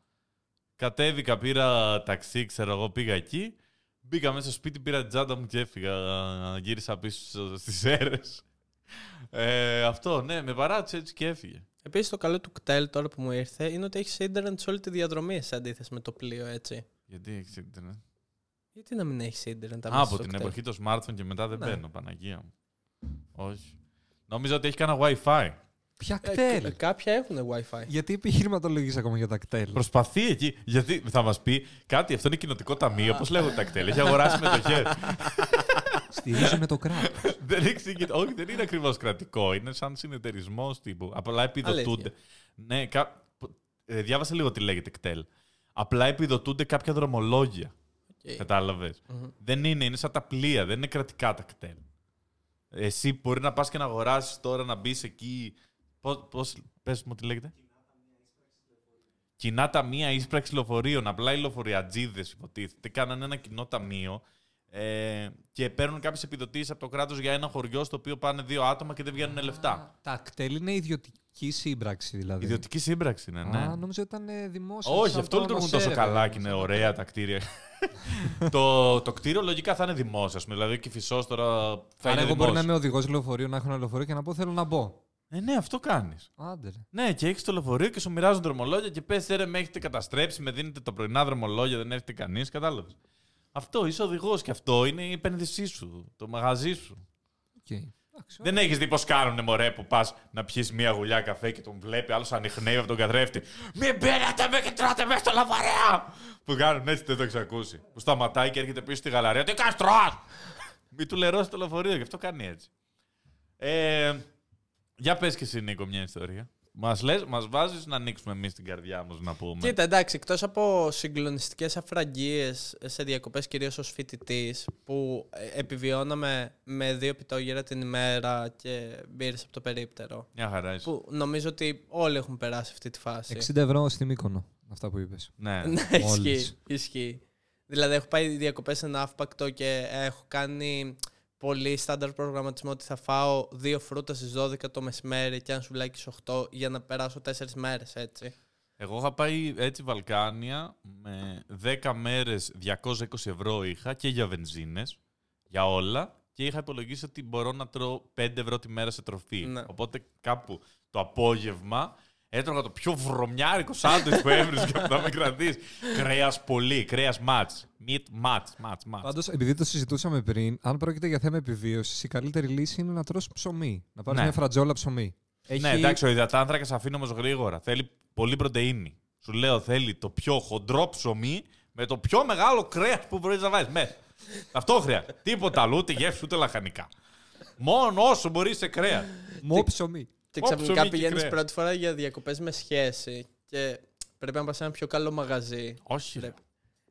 Κατέβηκα, πήρα ταξί, ξέρω εγώ, πήγα εκεί. Μπήκα μέσα στο σπίτι, πήρα την τσάντα μου και έφυγα. ε, Γύρισα πίσω στις αίρες. Ε, αυτό, ναι, με παράτησε έτσι και έφυγε. Επίσης, το καλό του κτέλ τώρα που μου ήρθε είναι ότι έχεις ίντερνετ σε όλη τη διαδρομή σε αντίθεση με το πλοίο, έτσι. Γιατί έχεις ίντερνετ; Γιατί να μην έχεις ίντερνετ Α, αμέσως από στο την κτέλ; εποχή το smartphone και μετά δεν Ναι. μπαίνω, Παναγία μου. Όχι. Νόμιζα ότι έχει κανένα WiFi. Ποια Ε, κτέλ. κα- κάποια έχουν WiFi. Γιατί επιχειρηματολογείς ακόμα για τα κτέλ; Προσπαθεί εκεί. Γιατί θα μας πει κάτι, αυτό είναι κοινοτικό ταμείο. Πώς λέγονται τα κτέλ. Έχει αγοράσει μετοχέ. Στηρίζουμε το κράτος. δεν εξηγεί. Όχι, δεν είναι ακριβώς κρατικό. Είναι σαν συνεταιρισμός τύπου. Απλά επιδοτούνται. Ναι, κα... ε, διάβασα λίγο τι λέγεται ΚΤΕΛ. Απλά επιδοτούνται κάποια δρομολόγια. Οκ. Κατάλαβες. Μμμ. Δεν είναι, είναι σαν τα πλοία, δεν είναι κρατικά τα ΚΤΕΛ. Εσύ μπορεί να πας και να αγοράσεις τώρα να μπεις εκεί. Πώς. Πώς, πες μου τι λέγεται. Κοινά ταμεία είσπραξης λεωφορείων. Απλά οι λεωφορειατζήδες υποτίθεται. Κάνανε ένα κοινό ταμείο ε, και παίρνουν κάποιες επιδοτήσεις από το κράτος για ένα χωριό στο οποίο πάνε δύο άτομα και δεν βγαίνουν λεφτά. Τα κτέλ είναι ιδιωτική σύμπραξη δηλαδή. Ιδιωτική σύμπραξη είναι, ναι. Α, νόμιζα ήταν ε, δημόσιο. Όχι, σαν αυτό το λειτουργούν Νοσέρε, τόσο καλά ρε, και είναι σαν το ωραία τα κτίρια. το, το κτίριο λογικά θα είναι δημόσιο. ας πούμε. Δηλαδή και φυσός τώρα θα Άρα είναι εγώ μπορεί να δημόσιο. είμαι οδηγός λεωφορείου, να έχω ένα λεωφορείο και να πω θέλω να μπω. Ε, ναι, αυτό κάνεις. Άντε. ρε. Ναι, και έχεις το λεωφορείο και σου μοιράζουν δρομολόγια και πες, ρε, με έχετε καταστρέψει, με δίνετε τα πρωινά δρομολόγια, δεν έρχεται κανείς. Κατάλαβες. Αυτό είσαι οδηγός και αυτό είναι η επένδυσή σου, το μαγαζί σου. Οκ. Δεν έχεις δει πώς κάνουν μωρέ που πας να πιεις μία γουλιά καφέ και τον βλέπει άλλος ανιχνεύει από τον καθρέφτη. Μην μπαίνετε με και τρώτε μέσα στο λαβαρέα! Που κάνουν έτσι δεν το έχεις ακούσει. Που σταματάει και έρχεται πίσω στη γαλαρία. Τι κάνει τρώ! Μην του λερώσεις το λεωφορείο, γι' αυτό κάνει έτσι. Ε, για πες και εσύ, Νίκο, μια ιστορία. Μας λες, μας βάζεις να ανοίξουμε εμείς την καρδιά μας να πούμε. Κοίτα, εντάξει, εκτός από συγκλονιστικές αφραγκίες σε διακοπές, κυρίως ως φοιτητής, που ε, επιβιώναμε με δύο πιτόγυρα την ημέρα και μπύρες από το περίπτερο. Μια χαρά είσαι. Που νομίζω ότι όλοι έχουν περάσει αυτή τη φάση. 60 ευρώ στην Μύκονο, αυτά που είπες. Ναι. Ναι, ισχύει, Μόλις. ισχύει. Δηλαδή, έχω πάει διακοπές σε ένα αύπακτο και έχω κάνει πολύ στάνταρ προγραμματισμό ότι θα φάω δύο φρούτα στις 12 το μεσημέρι και ένα σουβλάκι στις 8 για να περάσω 4 μέρες έτσι. Εγώ είχα πάει έτσι Βαλκάνια με 10 μέρες 220 ευρώ είχα και για βενζίνες, για όλα και είχα υπολογίσει ότι μπορώ να τρώω 5 ευρώ τη μέρα σε τροφή. Ναι. Οπότε κάπου το απόγευμα έτρωγα το πιο βρωμιάρικο σάντουιτς που έβρισκα που θα με κρατήσει. Κρέας πολύ, κρέας μάτς. Meat μάτς, μάτς, μάτς. Πάντως, επειδή το συζητούσαμε πριν, αν πρόκειται για θέμα επιβίωσης, η καλύτερη λύση είναι να τρως ψωμί. Να πάρεις Ναι. μια φρατζόλα ψωμί. Ναι, εντάξει, ο υδατάνθρακας αφήνει όμως γρήγορα. Θέλει πολύ πρωτεΐνη. Σου λέω, θέλει το πιο χοντρό ψωμί με το πιο μεγάλο κρέας που μπορείς να βάλεις μέσα. Αυτό χρειάζεται. Τίποτα άλλο, ούτε γεύση, ούτε λαχανικά. Μόνο όσο μπορεί σε κρέα. Μό ψωμί. Και Ω, ψωμί ξαφνικά και πηγαίνεις κρέα. πρώτη φορά για διακοπές με σχέση και πρέπει να πας σε ένα πιο καλό μαγαζί. Όχι. ρε. Πρέπει.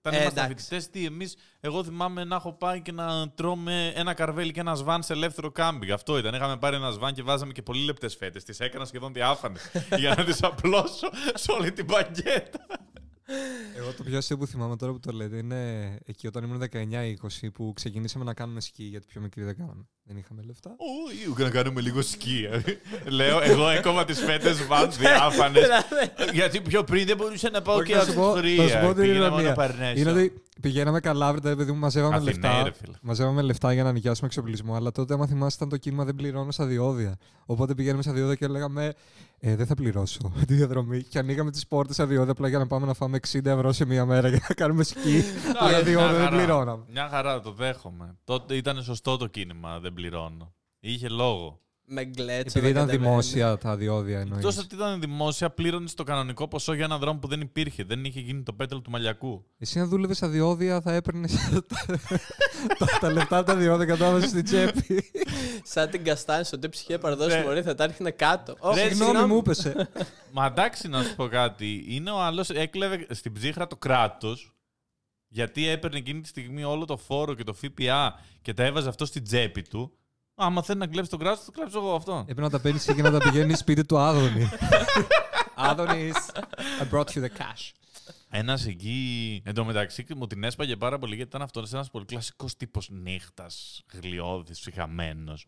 Όταν Ε, ήμασταν εντάξει. φοιτητές, τι εμείς, εγώ θυμάμαι να έχω πάει και να τρώμε ένα καρβέλι και ένας σβάν σε ελεύθερο κάμπινγκ. Αυτό ήταν. Είχαμε πάρει ένας σβάν και βάζαμε και πολύ λεπτές φέτες. Τις έκανα σχεδόν διάφανες για να τις απλώσω σε όλη την παγκέτα. Εγώ το πιο αστείο που θυμάμαι τώρα που το λέτε είναι εκεί όταν ήμουν 19-20 που ξεκινήσαμε να κάνουμε σκι γιατί πιο μικροί δεν κάναμε. Δεν είχαμε λεφτά. Ου, να κάνουμε λίγο σκι. Λέω, εγώ έκοβα τις φέτες σβάν διάφανες. γιατί πιο πριν δεν μπορούσα να πάω Όχι, και θα σου πω- θα σου πω αυτοκρία. την Πήγαινα μόνο ηρωνία. Παρνέσο. Είναι ότι πηγαίναμε καλάβρητα, επειδή μου μαζεύαμε Αθηναίοι, λεφτά. ρε φίλε. Μαζεύαμε λεφτά για να νοικιάσουμε εξοπλισμό. Αλλά τότε, άμα θυμάσαι, ήταν το κίνημα δεν πληρώνω στα διόδια. Οπότε πηγαίνουμε στα διόδια και λέγαμε ε, Δεν θα πληρώσω τη διαδρομή. Και ανοίγαμε τις πόρτες στα διόδια απλά για να πάμε να φάμε 60 ευρώ σε μία μέρα για να κάνουμε σκι. Εντάξει, Για διόδια μια δεν χαρά. πληρώναμε. Μια χαρά, το δέχομαι. Τότε ήταν σωστό το κίνημα, δεν πληρώνω. Είχε λόγο. Με γκλέτσο. Επειδή ήταν δημόσια τα διόδια εννοείς. Εκτός ότι ήταν δημόσια, πλήρωνε το κανονικό ποσό για έναν δρόμο που δεν υπήρχε. Δεν είχε γίνει το πέτρελ του μαλλιακού. Εσύ αν δούλευες στα διόδια θα έπαιρνες τα, τα λεφτά από τα διόδια κατάβαση στην τσέπη. Σαν την καστάνη στο τι ψυχή παραδόση Ναι. μωρή θα τα έρχεται κάτω. Ω, Ρε, Συγγνώμη, μου έπεσε. Μα εντάξει να σου πω κάτι. Είναι ο άλλος έκλεβε στην ψύχρα το κράτος. Γιατί έπαιρνε εκείνη τη στιγμή όλο το φόρο και το ΦΠΑ και τα έβαζε αυτό στην τσέπη του. Άμα θέλει να κλέψει τον κράτος, το κλέψω εγώ αυτό. Έπρεπε να τα παίρνεις και να τα πηγαίνεις σπίτι του Άδωνη. Άδωνης, I brought you the cash. Ένας εκεί. Εν τω μεταξύ μου την έσπαγε πάρα πολύ γιατί ήταν αυτός ένας πολύ κλασικός τύπος νύχτας, γλιώδη, ψυχαμένος.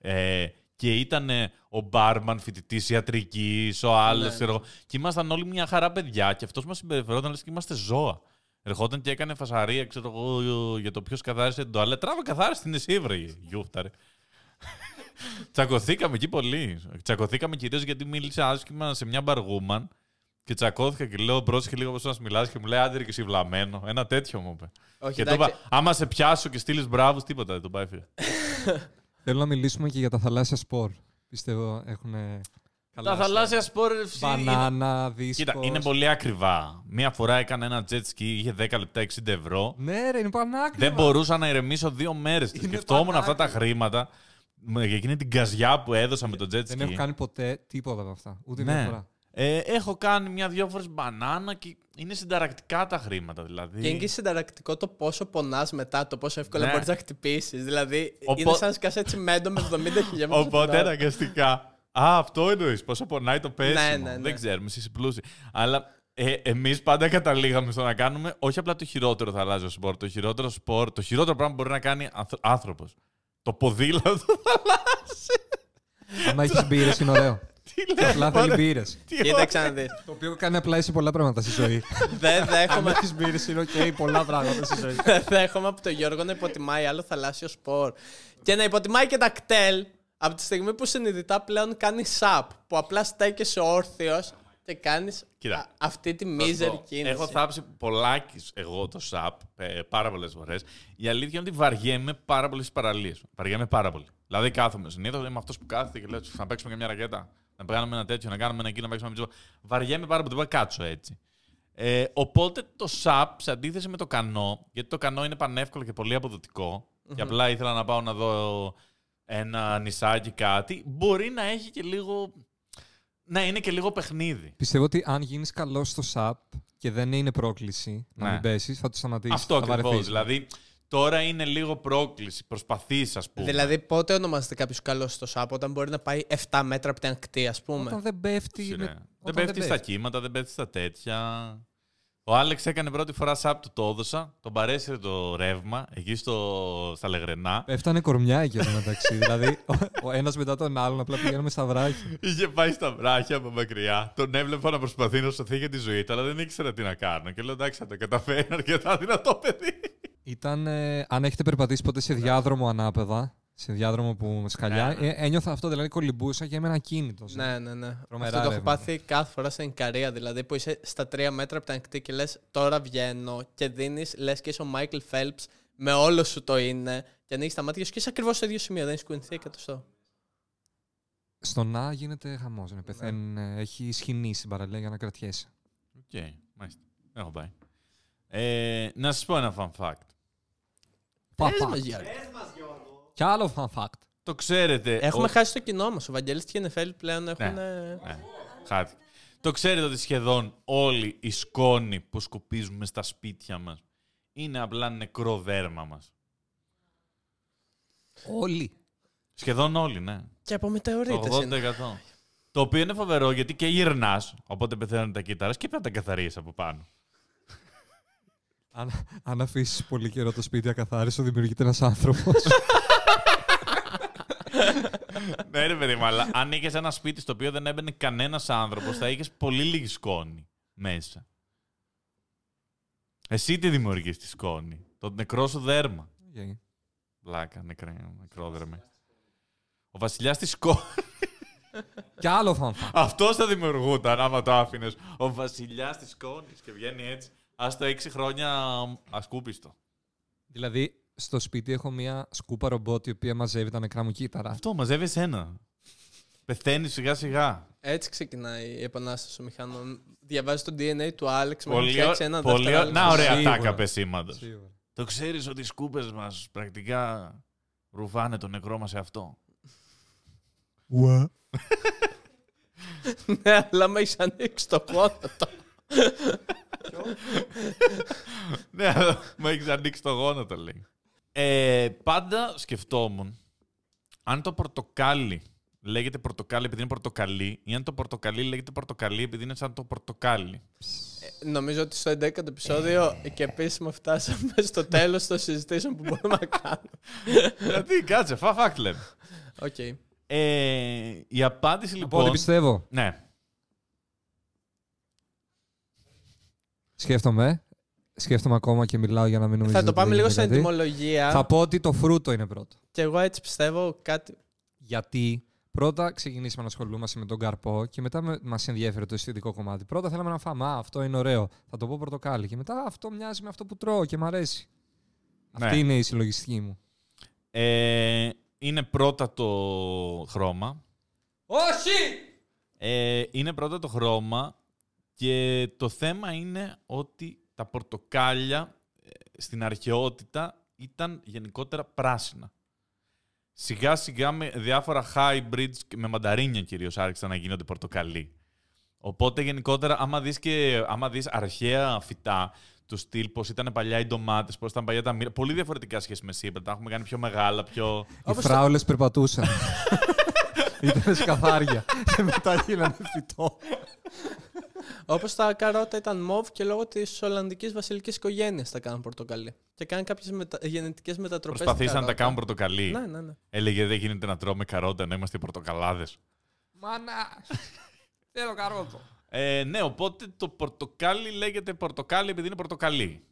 Ε, και ήταν ο μπάρμαν φοιτητής ιατρικής, ο άλλος. Ναι. Και ήμασταν όλοι μια χαρά παιδιά και αυτός μας συμπεριφερόταν λες και είμαστε ζώα. Ερχόταν και έκανε φασαρία, ξέρω εγώ, για το ποιος καθάρισε την τοαλέτα. Τράβα καθάρισε την εσύ, βρε, γιούφταρε. Τσακωθήκαμε εκεί πολύ. Τσακωθήκαμε κυρίως γιατί μίλησε άσχημα σε μια μπαργούμαν και τσακώθηκα και λέω πρόσεχε λίγο πώς να μιλάς και μου λέει άντε ρε και εσύ βλαμμένο. Ένα τέτοιο μου είπε. Όχι, και το εντάξει. είπα, άμα σε πιάσω και στείλεις μπράβους, τίποτα δεν τον πάει φίλε. Θέλω να μιλήσουμε και για τα θαλάσσια σπορ. Πιστεύω έχουν καλά. Τα θαλάσσια σπορ ρε, εσύ, είναι- Μπανάνα, δίσκος. Κοίτα, είναι πολύ ακριβά. Μία φορά έκανα ένα jet ski, είχε 10 λεπτά 60 ευρώ. Ναι, ρε, είναι πανάκριβα. Δεν μπορούσα να ηρεμήσω δύο μέρες. Είναι Σκεφτόμουν αυτά τα πανάκριβα. χρήματα με για εκείνη την καζιά που έδωσα με το jet ski. Δεν έχω κάνει ποτέ τίποτα από αυτά. Ούτε Ναι. μια φορά. Ε, έχω κάνει μια-δυο φορές μπανάνα και είναι συνταρακτικά τα χρήματα. Δηλαδή. Και είναι και συνταρακτικό το πόσο πονάς μετά, το πόσο εύκολα Ναι. μπορείς να χτυπήσεις. Δηλαδή, Οπό- είναι σαν να σκάσει έτσι μέντο με 70 χιλιόμετρα. Οπότε αναγκαστικά. Α, αυτό εννοείς. Πόσο πονάει το πέσιμο. Ναι, ναι, ναι. Δεν ξέρουμε, εσύ είσαι πλούσιοι. Αλλά ε, εμείς πάντα καταλήγαμε στο να κάνουμε όχι απλά το χειρότερο θαλάσσιο σπορ. Το χειρότερο σπορ, το χειρότερο πράγμα που μπορεί να κάνει άνθρωπος. Το ποδήλατο. Άμα έχεις μπύρες, είναι ωραίο. Τι Και λέει, απλά θέλει μωρέ, μπύρες. τι Κοίταξε να δει. Το οποίο κάνει απλά σε πολλά πράγματα στη ζωή. Δεν Αν δέχομαι, έχεις μπύρες, είναι οκ, πολλά πράγματα στη ζωή. δεν δέχομαι από τον Γιώργο να υποτιμάει άλλο θαλάσσιο σπορ. Και να υποτιμάει και τα ΚΤΕΛ από τη στιγμή που συνειδητά πλέον κάνει SUP. Που απλά στέκεσαι όρθιος και κάνεις Κοίτα, αυτή τη Θα σου μίζερη πω, κίνηση. Έχω θάψει πολλάκις εγώ το SUP ε, πάρα πολλές φορές. Η αλήθεια είναι ότι βαριέμαι πάρα πολύ στις παραλίες. Βαριέμαι πάρα πολύ. Δηλαδή κάθομαι. Συνήθως είμαι αυτός που κάθεται και λέω να παίξουμε και μια ρακέτα. Να κάνουμε ένα τέτοιο, να κάνουμε ένα εκείνο, να παίξουμε μια Βαριέμαι πάρα πολύ. Δεν κάτσω έτσι. Ε, οπότε το SAP σε αντίθεση με το κανό, γιατί το κανό είναι πανεύκολο και πολύ αποδοτικό, και απλά ήθελα να πάω να δω ένα νησάκι κάτι, μπορεί να έχει και λίγο. Να είναι και λίγο παιχνίδι. Πιστεύω ότι αν γίνεις καλός στο SAP και δεν είναι πρόκληση να Ναι. μην πέσεις, θα το σταματήσεις. Αυτό ακριβώς. Δηλαδή, τώρα είναι λίγο πρόκληση. Προσπαθείς, ας πούμε. Δηλαδή, πότε ονομάζεται κάποιος καλός στο ΣΑΠ, όταν μπορεί να πάει 7 μέτρα από την ακτή, ας πούμε; Όταν δεν πέφτει. Σειρά. με- Δεν όταν πέφτει στα κύματα, δεν πέφτει στα τέτοια. Ο Άλεξ έκανε πρώτη φορά σαπ του, το έδωσα. Τον παρέσυρε το ρεύμα εκεί στο, στα Λεγρενά. Πέφτανε κορμιά εκεί εδώ μεταξύ. δηλαδή, ο, ο ένας μετά τον άλλον απλά πηγαίνουμε στα βράχια. Είχε πάει στα βράχια από μακριά. Τον έβλεπα να προσπαθεί να σωθεί για τη ζωή του, αλλά δεν ήξερα τι να κάνω. Και λέω εντάξει, θα το καταφέρει αρκετά δυνατό παιδί. Ήταν, ε, αν έχετε περπατήσει ποτέ σε διάδρομο ανάπεδα, σε διάδρομο που με σκαλιά, Ναι, ναι. ε, ένιωθα αυτό, δηλαδή κολυμπούσα και έμενα κίνητο. Ναι, ναι, ναι. Τρομερά Αυτό το έχω ρεύματα. πάθει κάθε φορά στην Ικαρία. Δηλαδή που είσαι στα 3 μέτρα από την ακτή και λες τώρα βγαίνω και δίνεις, λες και είσαι ο Μάικλ Φέλπ με όλο σου το είναι και ανοίγεις τα μάτια σου και είσαι ακριβώς στο ίδιο σημείο. Δεν έχει κουνηθεί εκατοστό. Στο να γίνεται χαμός. Ναι. Πεθαίνουν, ε, έχει σκηνή στην παραλία για να κρατιέσαι. Οκ, μάλιστα. Έχω πάει. Ε, να σας πω ένα fun fact. Fun Πες fact. μας, Γιώργο. Κι άλλο fun fact. Το ξέρετε. Έχουμε ο- χάσει το κοινό μας. Ο Βαγγέλης και η Νεφέλη πλέον έχουν. Ναι, χάθηκε. Το ξέρετε ότι σχεδόν όλη η σκόνη που σκουπίζουμε στα σπίτια μας είναι απλά νεκρό δέρμα μας. Όλη. Σχεδόν όλη, ναι. Και από Το μετεωρίτες 80%. είναι. Το οποίο είναι φοβερό γιατί και γυρνάς, οπότε πεθαίνουν τα κύτταρα και πρέπει να τα καθαρίσει από πάνω. Αν, αν αφήσεις πολύ καιρό το σπίτι ακαθάριστο, δημιουργείται ένας άνθρωπος. ναι, ρε παιδί μου, αλλά αν είχες ένα σπίτι στο οποίο δεν έμπαινε κανένας άνθρωπος, θα είχες πολύ λίγη σκόνη μέσα. Εσύ τι δημιουργείς τη σκόνη; Το νεκρό σου δέρμα. Βλάκα, νεκρέ, νεκρό δέρμα. Ο βασιλιάς της σκόνης. Κι άλλο fun fact. Αυτός θα δημιουργούταν άμα το άφηνες. Ο βασιλιάς της σκόνης και βγαίνει έτσι. Α το έξι χρόνια ασκούπιστο. Δηλαδή, στο σπίτι έχω μια σκούπα ρομπότ η οποία μαζεύει τα νεκρά μου κύτταρα. Αυτό μαζεύεις ένα. Πεθαίνεις σιγά σιγά. Έτσι ξεκινάει η επανάσταση των μηχανών. Διαβάζεις το DNA του Άλεξ με Πολύ, φτιάξει ένα πολύ, δεύτερο να, Άλεξ. ωραία Σίγουρα. τάκα πεσήματο. Σίγουρα. Το ξέρεις ότι οι σκούπες μας πρακτικά ρουφάνε το νεκρό μας σε αυτό. Ναι, αλλά με έχεις ανοίξει το γόνατο. ναι, αλλά μου έχεις ανοίξει το γόνατο, λέει. Ε, πάντα σκεφτόμουν αν το πορτοκάλι λέγεται πορτοκάλι επειδή είναι πορτοκαλί ή αν το πορτοκαλί λέγεται πορτοκαλί επειδή είναι σαν το πορτοκάλι. Νομίζω ότι στο 11ο επεισόδιο και επίσημα φτάσαμε στο τέλος των συζητήσεων που μπορούμε να κάνουμε. Γιατί, κάτσε, fun fact λέμε. Οκ. Ε, η απάντηση Να πω ότι λοιπόν. πιστεύω. Ναι, Σκέφτομαι. Σκέφτομαι ακόμα και μιλάω για να μην νομίζετε Θα το ότι πάμε δεν λίγο είναι στην κάτι. ετοιμολογία. Θα πω ότι το φρούτο είναι πρώτο. Και εγώ έτσι πιστεύω κάτι. Γιατί πρώτα ξεκινήσαμε να ασχολούμαστε με τον καρπό και μετά μας ενδιέφερε το αισθητικό κομμάτι. Πρώτα θέλαμε να φάμε. Α, αυτό είναι ωραίο. Θα το πω πορτοκάλι. Και μετά αυτό μοιάζει με αυτό που τρώω και μ' αρέσει. Ναι. Αυτή είναι η συλλογιστική μου. Ε, είναι πρώτα το χρώμα. Όχι! Ε, είναι πρώτα το χρώμα και το θέμα είναι ότι τα πορτοκάλια ε, στην αρχαιότητα ήταν γενικότερα πράσινα. Σιγά σιγά με διάφορα hybrids και με μανταρίνια κυρίως άρχισαν να γίνονται πορτοκαλί. Οπότε γενικότερα άμα δεις, και, άμα δεις αρχαία φυτά του στυλ πώς ήταν παλιά οι ντομάτες, πώς ήταν παλιά τα μύρα, πολύ διαφορετικά σχέση με σήμερα. Τα έχουμε κάνει πιο μεγάλα, πιο... Οι Όπως φράουλες περπατούσαν. Ήταν σκαθάρια. και μετά γίνανε φυτό. Όπως τα καρότα ήταν μοβ και λόγω της Ολλανδικής βασιλικής οικογένειας τα κάνουν πορτοκαλί. Και κάνουν κάποιες μετα... γενετικές μετατροπές. Προσπαθήσαν να τα κάνουν πορτοκαλί. Ναι, ναι, ναι. Έλεγε δεν γίνεται να τρώμε καρότα ενώ είμαστε πορτοκαλάδες. Μάνα! Θέλω καρότο. Ε, ναι, οπότε το πορτοκάλι λέγεται πορτοκάλι επειδή είναι πορτοκαλί.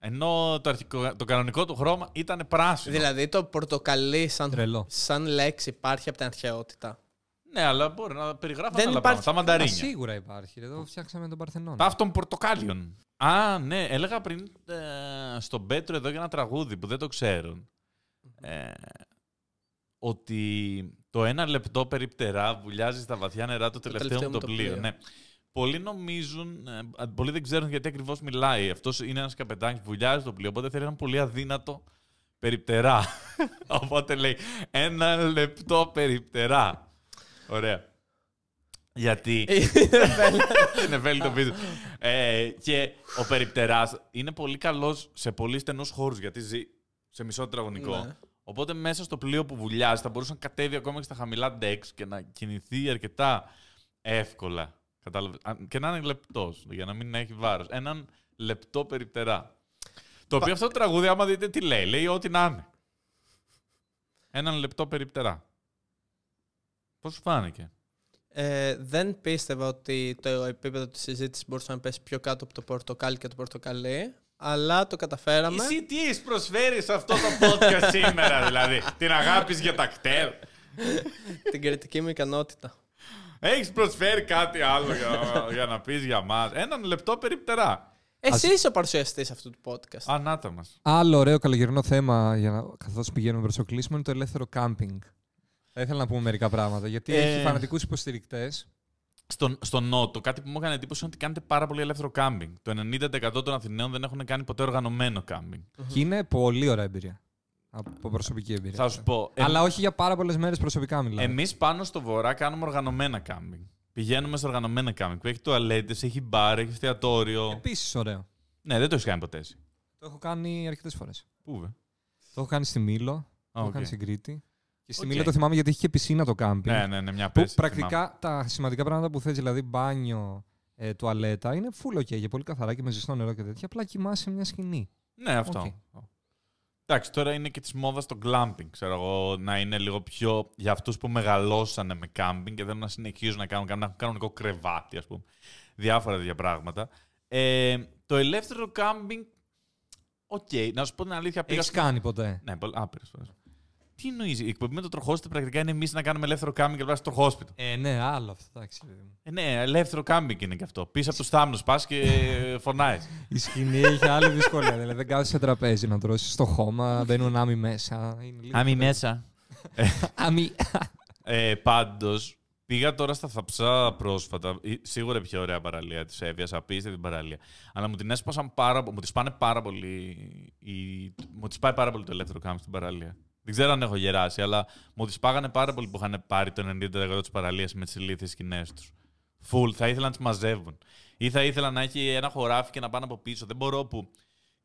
Ενώ το, αρχικό, το κανονικό του χρώμα ήταν πράσινο. Δηλαδή το πορτοκαλί σαν, Τρελό. σαν λέξη υπάρχει από την αρχαιότητα. Ναι, αλλά μπορεί να περιγράφουν Δεν άλλα υπάρχει- πράγματα. Τα Α, μανταρίνια. σίγουρα υπάρχει. Εδώ φτιάξαμε τον Παρθενώνα. Ταύτων πορτοκάλιων. Α, ναι, έλεγα πριν ε, στον Πέτρο εδώ για ένα τραγούδι που δεν το ξέρουν. Ε, ότι το ένα λεπτό περιπτερά βουλιάζει στα βαθιά νερά το τελευταίο μου το πλοίο. Ναι. Πολλοί νομίζουν, ε, πολλοί δεν ξέρουν γιατί ακριβώς μιλάει. Αυτός είναι ένας καπετάνιο που βουλιάζει το πλοίο, οπότε θέλει ένα πολύ αδύνατο περιπτερά. οπότε λέει ένα λεπτό περιπτερά. Ωραία. Γιατί. είναι βέλη το βίντεο. Ε, και ο περιπτεράς είναι πολύ καλός σε πολύ στενούς χώρους γιατί ζει σε μισό τετραγωνικό. Ναι. Οπότε μέσα στο πλοίο που βουλιάζει θα μπορούσε να κατέβει ακόμα και στα χαμηλά decks και να κινηθεί αρκετά εύκολα. Κατάλαβες; Α, Και να είναι λεπτός, για να μην έχει βάρος. Έναν λεπτό περιπτερά. Το οποίο αυτό το τραγούδι, άμα δείτε τι λέει, λέει ό,τι να είναι. Έναν λεπτό περιπτερά. Πώς σου φάνηκε; Ε, δεν πίστευα ότι το επίπεδο της συζήτησης μπορούσε να πέσει πιο κάτω από το πορτοκάλι και το πορτοκαλί, αλλά το καταφέραμε. Εσύ τι έχεις προσφέρεις σε αυτό το podcast σήμερα, δηλαδή; Την αγάπης για τα κτέρ. την κριτική μου ικανότητα. Έχεις προσφέρει κάτι άλλο για, για να πεις για μας; Έναν λεπτό περιπτερά. Εσύ είσαι ο παρουσιαστής αυτού του podcast. Ανάτα μας. Άλλο ωραίο καλοκαιρινό θέμα για να, καθώς πηγαίνουμε προς το κλείσιμο είναι το ελεύθερο κάμπινγκ. Θα ήθελα να πούμε μερικά πράγματα γιατί Ε, έχει φανατικούς υποστηρικτές. Στον, στον Νότο, κάτι που μου έκανε εντύπωση είναι ότι κάνετε πάρα πολύ ελεύθερο κάμπινγκ. Το 90% των Αθηναίων δεν έχουν κάνει ποτέ οργανωμένο κάμπινγκ. Και είναι πολύ ωραία εμπειρία. Από προσωπική εμπειρία. Θα σου πω. εμ- Αλλά όχι για πάρα πολλές μέρες προσωπικά μιλάμε. Εμείς πάνω στο βορρά κάνουμε οργανωμένα κάμπινγκ. Πηγαίνουμε σε οργανωμένα κάμπινγκ που έχει τουαλέτες, έχει μπαρ, έχει εστιατόριο. Επίσης ωραίο. Ναι, δεν το έχεις κάνει ποτέ εσύ. Το έχω κάνει αρκετές φορές. Πού βε. Το έχω κάνει στη Μήλο, το έχω οκ. κάνει στην Κρήτη. Και στη Οκ. Μήλο το θυμάμαι γιατί έχει και πισίνα το κάμπινγκ. Ναι, ναι, ναι, μια Που πέση. πρακτικά τα σημαντικά πράγματα που θες, δηλαδή μπάνιο, ε, τουαλέτα, είναι full OK για πολύ καθαρά και με ζεστό νερό και τέτοια. Απλά κοιμάσαι σε μια σκηνή. Ναι, αυτό. Εντάξει, τώρα είναι και της μόδας το glamping. Ξέρω εγώ, να είναι λίγο πιο για αυτούς που μεγαλώσανε με κάμπινγκ και θέλουν να συνεχίζουν να κάνουν, να έχουν κανονικό κρεβάτι, ας πούμε. Διάφορα τέτοια πράγματα. Ε, το ελεύθερο κάμπινγκ. Οκ, να σου πω την αλήθεια. Πήγα Έχεις στο- κάνει ποτέ; Ναι, πολλ- άπειρες φορές. Τι εννοείς, η εκπομπή με το τροχόσπιτο πρακτικά είναι εμείς να κάνουμε ελεύθερο κάμπινγκ και να στο τροχόσπιτο. Ε, ναι, άλλο αυτό. Εντάξει. παιδί μου. Ε, ναι, ελεύθερο κάμπινγκ είναι και αυτό. Πίσω από τους θάμνους πας και φωνάει. Η σκηνή έχει άλλη δυσκολία. δηλαδή δεν κάθεσαι σε τραπέζι να τρώσεις στο χώμα, μπαίνουν άμοι μέσα. Είναι λίγο Άμι πιο- μέσα. Άμοι. Ε, Πάντως, πήγα τώρα στα Θαψά πρόσφατα. Ε, Σίγουρα η πιο ωραία παραλία της Εύβοιας, απίστευτη την παραλία. Αλλά μου την έσπασαν πάρα πολύ. Μου τη πάνε πάρα πολύ. Η... Μου τη πάει πάρα πολύ το ελεύθερο κάμπινγκ στην παραλία. Δεν ξέρω αν έχω γεράσει, αλλά μου τη πάγανε πάρα πολύ που είχαν πάρει το 90% της παραλίας με τις ηλίθιες σκηνές τους. Φουλ, θα ήθελα να τις μαζεύουν. Ή θα ήθελα να έχει ένα χωράφι και να πάνε από πίσω. Δεν μπορώ που.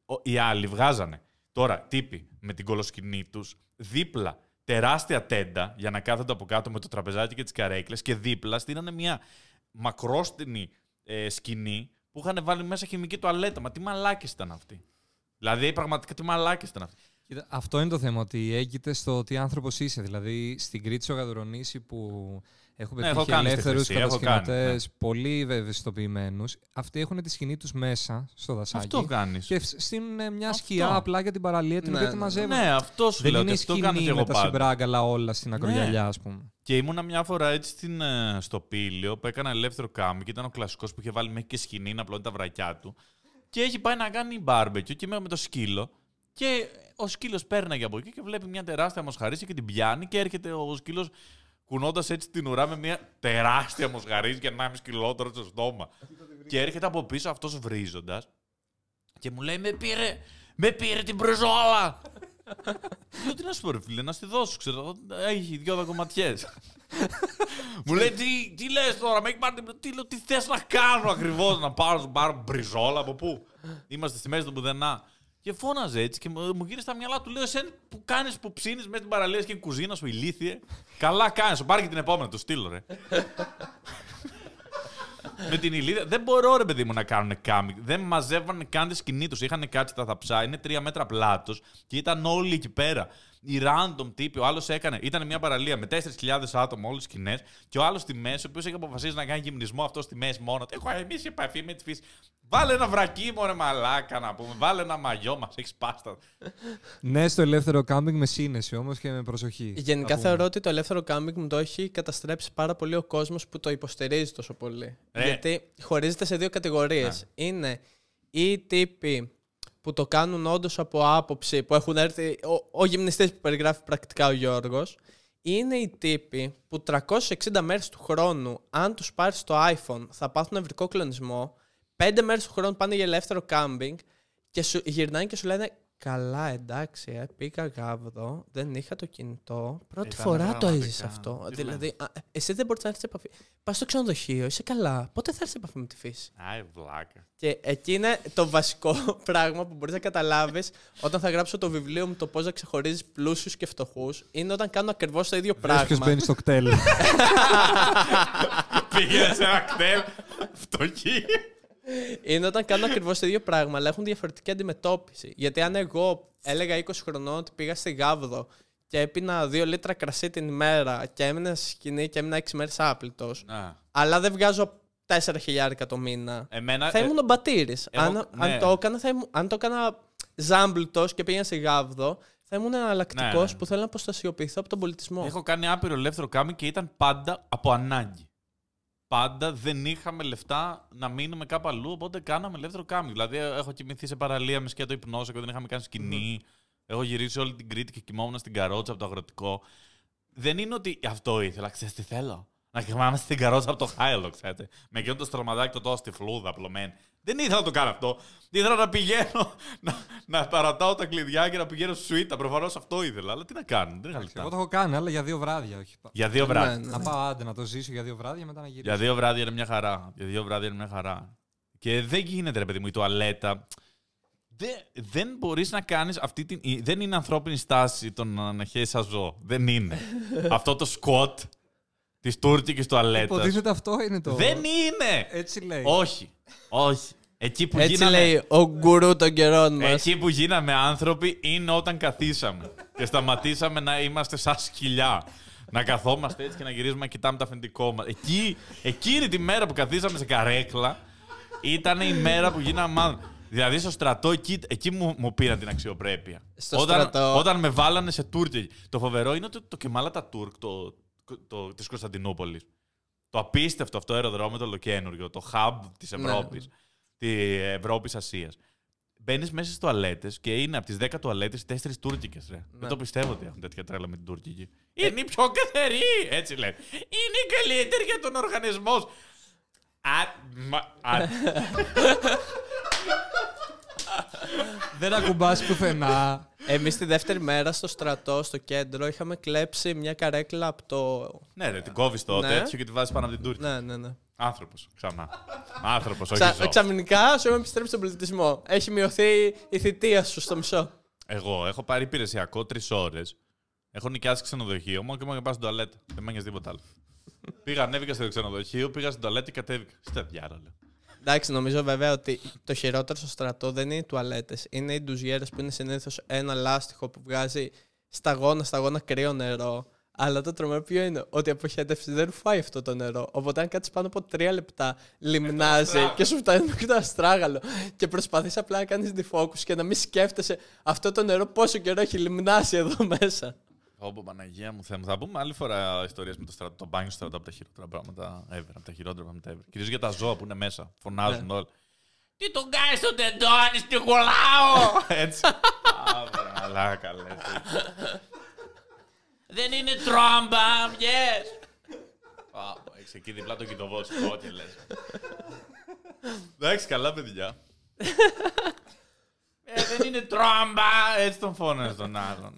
Ο- Οι άλλοι βγάζανε. Τώρα, τύποι με την κολοσκηνή τους, δίπλα τεράστια τέντα για να κάθονται από κάτω με το τραπεζάκι και τις καρέκλες και δίπλα στείνανε μια μακρόστινη ε, σκηνή που είχαν βάλει μέσα χημική τουαλέτα. Μα τι μαλάκες ήταν αυτοί. Δηλαδή, πραγματικά τι μαλάκες ήταν αυτοί. Κοίτα, αυτό είναι το θέμα, ότι έγκυται στο τι άνθρωπος είσαι. Δηλαδή, στην Κρήτη στο Γαδρονήσι που έχουν Ναι, έχω πετύχει κάνει στη ελεύθερους Χρυσή, έχω κατασκηνωτέ, κάνει, ναι. πολύ ευαισθητοποιημένους, αυτοί έχουν τη σκηνή τους μέσα στο δασάκι. Αυτό κάνεις. Και στείλουν μια Αυτό. σκιά απλά για την παραλία την Ναι, οποία ναι, τη ναι. μαζεύουν. Ναι, αυτό σου Δεν λέω. είναι ότι αυτό κάνω σκηνή και εγώ με τα πάντα. συμπράγκαλα όλα στην ακρογιαλιά, Ναι. ας πούμε. Και ήμουνα μια φορά έτσι στην, ε, στο πύλιο που έκανα ελεύθερο κάμπι και ήταν ο κλασικός που είχε βάλει μέχρι και σκηνή να απλώνει τα βρακιά του. Και έχει πάει να κάνει barbecue και είμαι με το σκύλο. Και ο σκύλος πέρναγε από εκεί και βλέπει μια τεράστια μοσχαρίσια και την πιάνει και έρχεται ο σκύλος κουνώντας έτσι την ουρά με μια τεράστια μοσχαρίσια και 1,5 κιλότερο στο στόμα. και έρχεται από πίσω αυτός βρίζοντας και μου λέει: Με πήρε, με πήρε την μπριζόλα! Λέω τι να σου πω, ρε φίλε, να στη δώσω, ξέρω. εγώ, Έχει δυο δακοματιέ. Μου λέει τι, τι λες τώρα, με έχει πάρει. την- Τι, λέω, τι θες να κάνω ακριβώς, να πάρω, να πάρω μπριζόλα από πού. Είμαστε στη μέση του πουθενά. Και φώναζε έτσι και μου μου γύρισε στα μυαλά του. Λέω, Εσένα που κάνεις, που ψήνεις μέσα στην παραλία και η κουζίνα σου ηλίθιε. Καλά κάνεις, σου πάρει και την επόμενη, το στείλω, ρε. με την ηλίδια. Δεν μπορώ, ρε παιδί μου, να κάνουν κάμπινγκ. Δεν μαζεύανε καν τη σκηνή τους. Είχαν κάτσει τα θαψά, είναι τρία μέτρα πλάτος και ήταν όλοι εκεί πέρα. Οι random τύποι, ο άλλος έκανε. Ήταν μια παραλία με 4.000 άτομα, όλες σκηνές, και ο άλλος στη μέση, ο οποίος έχει αποφασίσει να κάνει γυμνισμό αυτός στη μέση μόνος. του. Έχω εμείς επαφή με τη φύση. Βάλε ένα βρακί, μωρέ μαλάκα να πούμε. Βάλε ένα μαγιό μας, έχεις πάστα. Ναι, στο ελεύθερο κάμπινγκ με σύνεση όμως και με προσοχή. Γενικά Θα πούμε. θεωρώ ότι το ελεύθερο κάμπινγκ μου το έχει καταστρέψει πάρα πολύ ο κόσμος που το υποστηρίζει τόσο πολύ. Ε. Γιατί χωρίζεται σε δύο κατηγορίες. Είναι οι τύποι που το κάνουν όντως από άποψη, που έχουν έρθει. Ο, ο γυμνιστής που περιγράφει πρακτικά ο Γιώργος. είναι οι τύποι που 360 μέρες του χρόνου, αν τους πάρεις το iPhone, θα πάθουν νευρικό κλονισμό, 5 μέρες του χρόνου πάνε για ελεύθερο κάμπινγκ και σου γυρνάνε και σου λένε Καλά, εντάξει, ε, πήγα γάβδο, δεν είχα το κινητό. Πρώτη Ήταν φορά το πραγματικά. έζησε αυτό. Τι δηλαδή, α, εσύ δεν μπορείς να έρθεις σε επαφή. Πας στο ξενοδοχείο, είσαι καλά. Πότε θα έρθεις σε επαφή με τη φύση; Άι, βλάκα. Και εκεί είναι το βασικό πράγμα που μπορείς να καταλάβεις όταν θα γράψω το βιβλίο μου το πώς να ξεχωρίζεις πλούσιους και φτωχούς. Είναι όταν κάνω ακριβώς το ίδιο Ποιος πράγμα. μπαίνει στο κτέλ. Πήγαινε σε ένα κτέλ. Φτωχή. Είναι όταν κάνω ακριβώς το ίδιο πράγμα, αλλά έχουν διαφορετική αντιμετώπιση. Γιατί αν εγώ έλεγα 20 χρονών ότι πήγα στη Γάβδο και έπινα 2 λίτρα κρασί την ημέρα και έμεινα στη σκηνή και έμεινα 6 μέρες άπλητος, Να. αλλά δεν βγάζω 4 χιλιάρικα το μήνα. Εμένα. θα ε, ήμουν ο μπατήρης. εγώ- Αν, ναι. αν, το έκανα, θα ήμουν, αν το έκανα ζάμπλουτο και πήγα στη Γάβδο, θα ήμουν εναλλακτικός Ναι, ναι. που θέλω να αποστασιοποιηθώ από τον πολιτισμό. Έχω κάνει άπειρο ελεύθερο κάμι και ήταν πάντα από ανάγκη. Πάντα δεν είχαμε λεφτά να μείνουμε κάπου αλλού, οπότε κάναμε ελεύθερο κάμι. Δηλαδή, έχω κοιμηθεί σε παραλία με σκέτο υπνόσο και δεν είχαμε κάνει σκηνή. Έχω γυρίσει όλη την Κρήτη και κοιμόμουν στην καρότσα από το αγροτικό. Δεν είναι ότι αυτό ήθελα, ξέρεις τι θέλω. Να κοιμάμαι στην καρότσα από το Χάιλο, ξέρετε. Με εκείνο το στρωματάκι το τόσο στη φλούδα απλωμένη. Δεν ήθελα να το κάνω αυτό. Ήθελα να πηγαίνω, να, να παρατάω τα κλειδιά και να πηγαίνω σουίτα. Προφανώς αυτό ήθελα. Αλλά τι να κάνω, δεν είχα λεφτά. Εγώ το έχω κάνει, αλλά για δύο βράδια. Όχι. Για δύο βράδια. Ναι, ναι. Να πάω άντε να το ζήσω για δύο βράδια μετά να γυρίσω. Για δύο βράδια είναι μια χαρά. Για δύο βράδια είναι μια χαρά. Και δεν γίνεται, ρε παιδί μου, η τουαλέτα. Δεν, δεν μπορείς να κάνεις αυτή την. η- Δεν είναι ανθρώπινη στάση το να, να χέσεις σαν ζώο. Δεν είναι. Αυτό το σκοτ τη τούρκικη τουαλέτα. Υποτίθεται αυτό είναι το. Δεν είναι! Έτσι λέει. όχι. Όχι. Εκεί που, Έτσι γίναμε, λέει ο γκουρού των καιρών μας. εκεί που γίναμε άνθρωποι είναι όταν καθίσαμε. και σταματήσαμε να είμαστε σαν σκυλιά. Να καθόμαστε έτσι και να γυρίζουμε να κοιτάμε το αφεντικό μας. Εκεί, εκείνη τη μέρα που καθίσαμε σε καρέκλα ήταν η μέρα που γίναμε άνθρωποι. Δηλαδή στο στρατό εκεί, εκεί μου, μου πήραν την αξιοπρέπεια. Στο όταν, στρατό. όταν με βάλανε σε Τούρκια. Το φοβερό είναι ότι το Κεμάλα τα Τούρκ το, το, της Κωνσταντινούπολης. Το απίστευτο αυτό αεροδρόμιο το ολοκένουργιο, το hub της Ναι. Ευρώπης, τη Ευρώπης Ασίας. Μπαίνεις μέσα στις τουαλέτες και είναι από τις 10 τουαλέτες 4 Τούρκικε. Δεν το πιστεύω ότι έχουν τέτοια τρέλα με την Τούρκικη. Είναι η πιο καθαρή! Έτσι λέει. Είναι η καλύτερη για τον οργανισμό. σου. Α, μα, α, Δεν ακουμπάς πουθενά. Εμείς τη δεύτερη μέρα στο στρατό, στο κέντρο, είχαμε κλέψει μια καρέκλα από το. ναι, ρε, την κόβεις το Ναι. τέτοιο και τη βάζεις πάνω από την Τούρκη. Ναι, ναι, ναι. Άνθρωπος, ξανά. Άνθρωπος, όχι Ξα... ζώος. Ξαφνικά σου έχουμε επιστρέψει στον πολιτισμό. Έχει μειωθεί η θητεία σου στο μισό. Εγώ έχω πάρει υπηρεσιακό τρεις ώρες. Έχω νοικιάσει ξενοδοχείο μου και μου πάω στην τουαλέτα. Δεν με νοιάζει τίποτα άλλο. πήγα, ανέβηκα στο ξενοδοχείο, πήγα στην τουαλέτα και κατέβηκα. Στα διάροla. Εντάξει, νομίζω βέβαια ότι το χειρότερο στο στρατό δεν είναι οι τουαλέτες. Είναι οι ντουζιέρες που είναι συνήθως ένα λάστιχο που βγάζει σταγόνα, σταγόνα κρύο νερό. Αλλά το τρομερό ποιο είναι, ότι η αποχέτευση δεν ρουφάει αυτό το νερό. Οπότε αν κάτσεις πάνω από τρία λεπτά, λιμνάζει και σου φτάνει μέχρι το αστράγαλο. Και προσπαθείς απλά να κάνεις defocus και να μην σκέφτεσαι αυτό το νερό πόσο καιρό έχει λιμνάσει εδώ μέσα. Όπω Παναγία μου, Θεέ μου. Θα πούμε άλλη φορά ιστορίες με το στρατό. Το μπάνιο στο στρατό από τα χειρότερα πράγματα ever. Από τα χειρότερα πράγματα ever. Κυρίως για τα ζώα που είναι μέσα. Φωνάζουν Ναι. όλοι. Τι τον κάνεις στον τεντόνι, στη κολλάω! Έτσι. Άβρα, μαλάκα, λες. Δεν είναι τρόμπα, yes. Έχεις εκεί διπλά το κοιτοβόσικο και λες. Εντάξει, καλά παιδιά. Ε, δεν είναι τρόμπα! Έτσι τον φώναζε τον άλλον.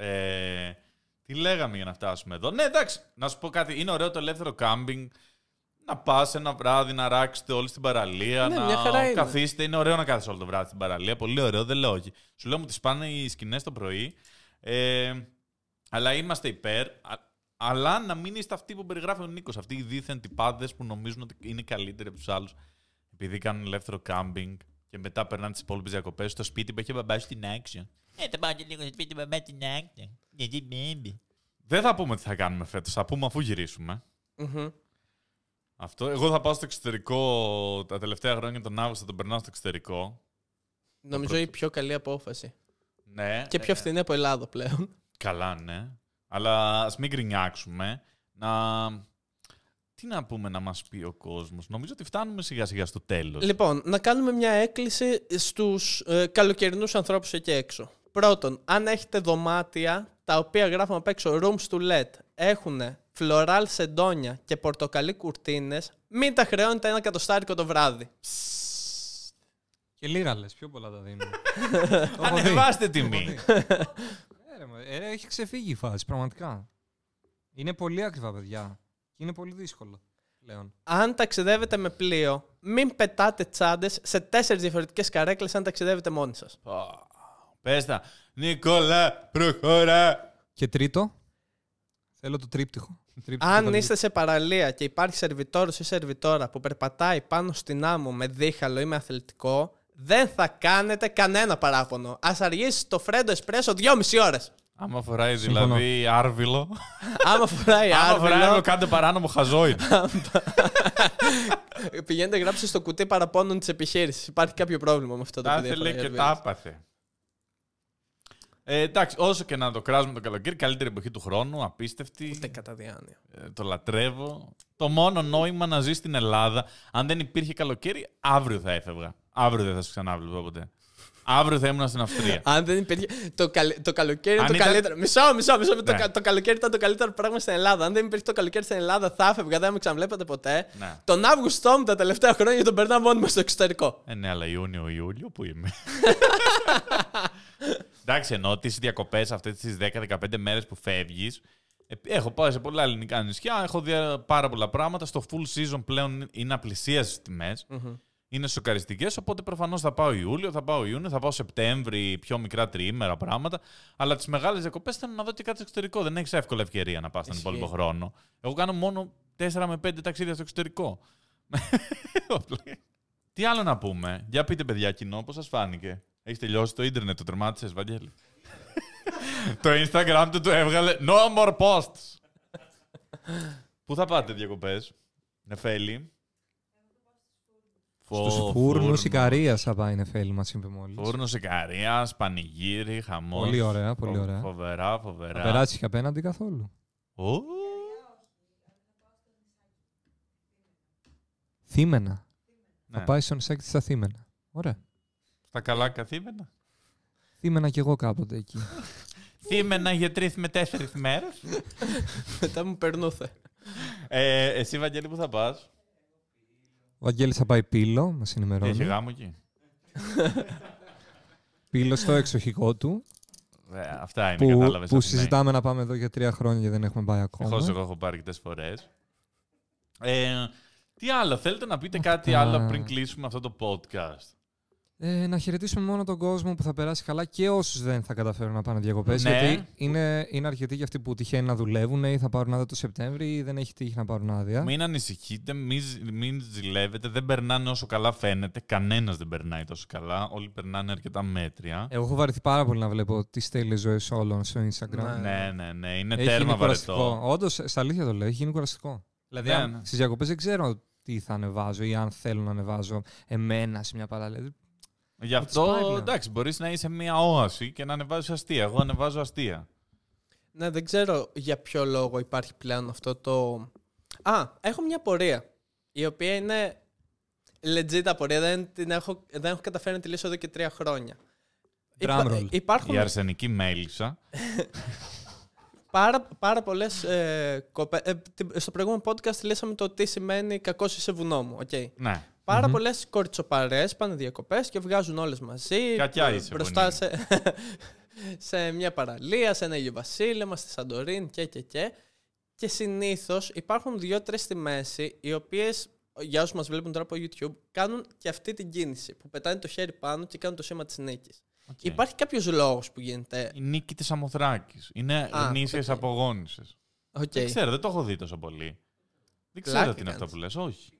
Α. Ε, τι λέγαμε για να φτάσουμε εδώ; Ναι, εντάξει, να σου πω κάτι. Είναι ωραίο το ελεύθερο κάμπινγκ. Να πας ένα βράδυ να ράξετε όλοι στην παραλία. Ναι, να μια χαρά είναι. καθίσετε. Είναι ωραίο να κάθεσαι όλο το βράδυ στην παραλία. Πολύ ωραίο, δεν λέω όχι. Σου λέω μου τις πάνε οι σκηνές το πρωί. Ε, αλλά είμαστε υπέρ. Α- αλλά να μην είστε αυτοί που περιγράφει ο Νίκος. Αυτοί οι δίθεν τυπάδες που νομίζουν ότι είναι καλύτεροι από τους άλλους. Επειδή κάνουν ελεύθερο κάμπινγκ και μετά περνάνε τις υπόλοιπες διακοπές στο σπίτι που έχει ο μπαμπά στην action. Ε, θα πάω και λίγο στο σπίτι με μπαμπά την άκρη. Γιατί μπέμπι. Δεν θα πούμε τι θα κάνουμε φέτος. Θα πούμε αφού γυρίσουμε. Μμμ. Αυτό. Εγώ θα πάω στο εξωτερικό τα τελευταία χρόνια τον Αύγουστο, τον περνάω στο εξωτερικό. Νομίζω η πιο καλή απόφαση. Ναι. Και πιο ε, φθηνή από Ελλάδα πλέον. Καλά, ναι. Αλλά ας μην γκρινιάξουμε. Να. Τι να πούμε να μας πει ο κόσμος. Νομίζω ότι φτάνουμε σιγά σιγά στο τέλος. Λοιπόν, να κάνουμε μια έκκληση στους ε, καλοκαιρινούς ανθρώπους εκεί έξω. Πρώτον, αν έχετε δωμάτια τα οποία γράφουν απ' έξω rooms to let, έχουν φλωράλ σεντόνια και πορτοκαλί κουρτίνες, μην τα χρεώνετε ένα κατοστάρικο το βράδυ. Και λίγα λες, πιο πολλά τα δίνουν. Το έχω δει. Ανεβάστε Το έχω τιμή. δει. Ε, ρε, μα, ε, ρε, έχει ξεφύγει η φάση, πραγματικά. Είναι πολύ ακριβά, παιδιά. Και είναι πολύ δύσκολο πλέον. Αν ταξιδεύετε με πλοίο, μην πετάτε τσάντες σε τέσσερις διαφορετικές καρέκλες αν ταξιδεύετε μόνοι σας. Πες τα. Νικόλα, προχώρα. Και τρίτο, θέλω το τρίπτυχο. Τρίπτυχο Αν το είστε σε παραλία και υπάρχει σερβιτόρος ή σερβιτόρα που περπατάει πάνω στην άμμο με δίχαλο ή με αθλητικό, δεν θα κάνετε κανένα παράπονο. Ας αργήσει το φρέντο εσπρέσο δυόμιση ώρες. Άμα φοράει Συμφωνώ. δηλαδή άρβιλο. Άμα φοράει Άμα φοράει άρβιλο, άρβιλο, κάντε παράνομο χαζόιν. πηγαίνετε γράψτε στο κουτί παραπώνων της επιχείρησης. Υπάρχει κάποιο πρόβλημα με αυτό το Τα παιδί. ήθελε φοράει και άρβιλο. τα άπαθε. Ε, εντάξει, όσο και να το κράζουμε το καλοκαίρι, καλύτερη εποχή του χρόνου, απίστευτη. Ούτε κατά διάνοια. Ε, το λατρεύω. Το μόνο νόημα να ζει στην Ελλάδα, αν δεν υπήρχε καλοκαίρι, αύριο θα έφευγα. Αύριο δεν θα σου ξανάβλεπα ποτέ. Αύριο θα ήμουν στην Αυστρία. Αν δεν υπήρχε. Το, καλ- το καλοκαίρι είναι Αν το ήταν- καλύτερο. Μισό, μισό, μισό. Το, Ναι. κα- το καλοκαίρι ήταν το καλύτερο πράγμα στην Ελλάδα. Αν δεν υπήρχε το καλοκαίρι στην Ελλάδα, θα έφευγα, δεν με ξαναβλέπατε ποτέ. ναι. Τον Αύγουστό μου τα τελευταία χρόνια τον περνάω μόνιμα στο εξωτερικό. Ε, ναι, αλλά Ιούνιο-Ιούλιο που είμαι; Εντάξει, ενώ τις διακοπές αυτές τις 10-15 μέρες που φεύγεις. Έχω πάει σε πολλά ελληνικά νησιά, έχω δει ε, πάρα πολλά πράγματα. Στο full season πλέον είναι απλησίαση στις τιμές. Είναι σοκαριστικές, οπότε προφανώς θα πάω Ιούλιο, θα πάω Ιούνιο, θα πάω Σεπτέμβρη, πιο μικρά τριήμερα πράγματα. Αλλά τις μεγάλες διακοπές θέλω να δω και κάτι στο εξωτερικό. Δεν έχεις εύκολα ευκαιρία να πας τον Ισχύει. υπόλοιπο χρόνο. Εγώ κάνω μόνο 4 με 5 ταξίδια στο εξωτερικό. Τι άλλο να πούμε; Για πείτε, παιδιά, κοινό, πώς σας φάνηκε; Έχεις τελειώσει το ίντερνετ, το τερμάτισε, Βαγγέλη; το Instagram του του έβγαλε No more posts. Πού θα πάτε διακοπές, Νεφέλη; Στους Φω- φούρνους Ικαρίας θα πάει η Νεφέλη, μας είπε μόλις. Φούρνο Ικαρία, πανηγύρι, χαμός. Πολύ ωραία, πολύ ωραία. Φοβερά, Θα φοβερά. περάσεις και απέναντι καθόλου. Ω, Θύμενα. ναι. Θα πάει στο νησάκι της στα Θύμενα. Ωραία. Στα καλά καθήμενα. Θύμενα κι εγώ κάποτε εκεί. Θύμενα για τρεις με τέσσερις μέρες. Μετά μου περνούθε. Ε, εσύ, Βαγγέλη, που θα πας; Ο Βαγγέλης θα πάει πύλο, μας Έχει ενημερώνει. γάμο εκεί. Πύλο στο εξοχικό του, Ε, αυτά είναι, που, κατάλαβες. που συζητάμε να πάμε εδώ για τρία χρόνια και δεν έχουμε πάει ακόμα. Ευτυχώ εγώ έχω πάρει αρκετέ φορές. Ε, τι άλλο, θέλετε να πείτε Αυτά. κάτι άλλο πριν κλείσουμε αυτό το podcast; Ε, να χαιρετήσουμε μόνο τον κόσμο που θα περάσει καλά και όσους δεν θα καταφέρουν να πάνε διακοπές. Ναι. Γιατί είναι, είναι αρκετοί για αυτοί που τυχαίνει να δουλεύουν ή θα πάρουν άδεια το Σεπτέμβρη ή δεν έχει τύχει να πάρουν άδεια. Μην ανησυχείτε, μην, ζ- μην ζηλεύετε. Δεν περνάνε όσο καλά φαίνεται. Κανένας δεν περνάει τόσο καλά. Όλοι περνάνε αρκετά μέτρια. Εγώ έχω βαρεθεί πάρα πολύ να βλέπω τις τέλειες ζωές όλων στο Instagram. Ναι. ναι, ναι, ναι. Είναι Έχει τέρμα γίνει κουραστικό. βαρετό. Όντως, στα αλήθεια το λέω, έχει γίνει κουραστικό. Δηλαδή, Ναι, αν- ναι. στις διακοπές δεν ξέρω τι θα ανεβάζω ή αν θέλω να ανεβάζω εμένα σε μια παραλία. Γι' It's αυτό, fine, ναι. εντάξει, μπορείς να είσαι μια όαση και να ανεβάζεις αστεία. Εγώ ανεβάζω αστεία. Ναι, δεν ξέρω για ποιο λόγο υπάρχει πλέον αυτό το. Α, έχω μια πορεία. Η οποία είναι legit απορία. Δεν, την έχω, δεν έχω καταφέρει να τη λύσω εδώ και τρία χρόνια. Drum roll. υπάρχουν Η αρσενική μέλισσα. πάρα, πάρα πολλές. Ε, κοπε... ε, την- στο προηγούμενο podcast λύσαμε το τι σημαίνει κακός σε βουνό μου. Okay. Ναι. Πάρα Μμμ. πολλές κορτσοπαρές πάνε διακοπέ και βγάζουν όλες μαζί. Κακιά μπρο- είσαι, Μπροστά Βονή. σε, σε μια παραλία, σε ένα ηλιοβασίλεμα, στη Σαντορίν και και και. Και συνήθως υπάρχουν δύο-τρεις στη μέση, οι οποίες για όσους μας βλέπουν τώρα από YouTube, κάνουν και αυτή την κίνηση που πετάνε το χέρι πάνω και κάνουν το σήμα της νίκης. Οκ. Υπάρχει κάποιος λόγος που γίνεται; Η νίκη της Σαμοθράκης. Είναι Α, γνήσιες OK. απογόνισσες. OK. Δεν ξέρω, δεν το έχω δει τόσο πολύ. Δεν ξέρω Πλάκα τι είναι αυτό που κάνεις. λες, όχι.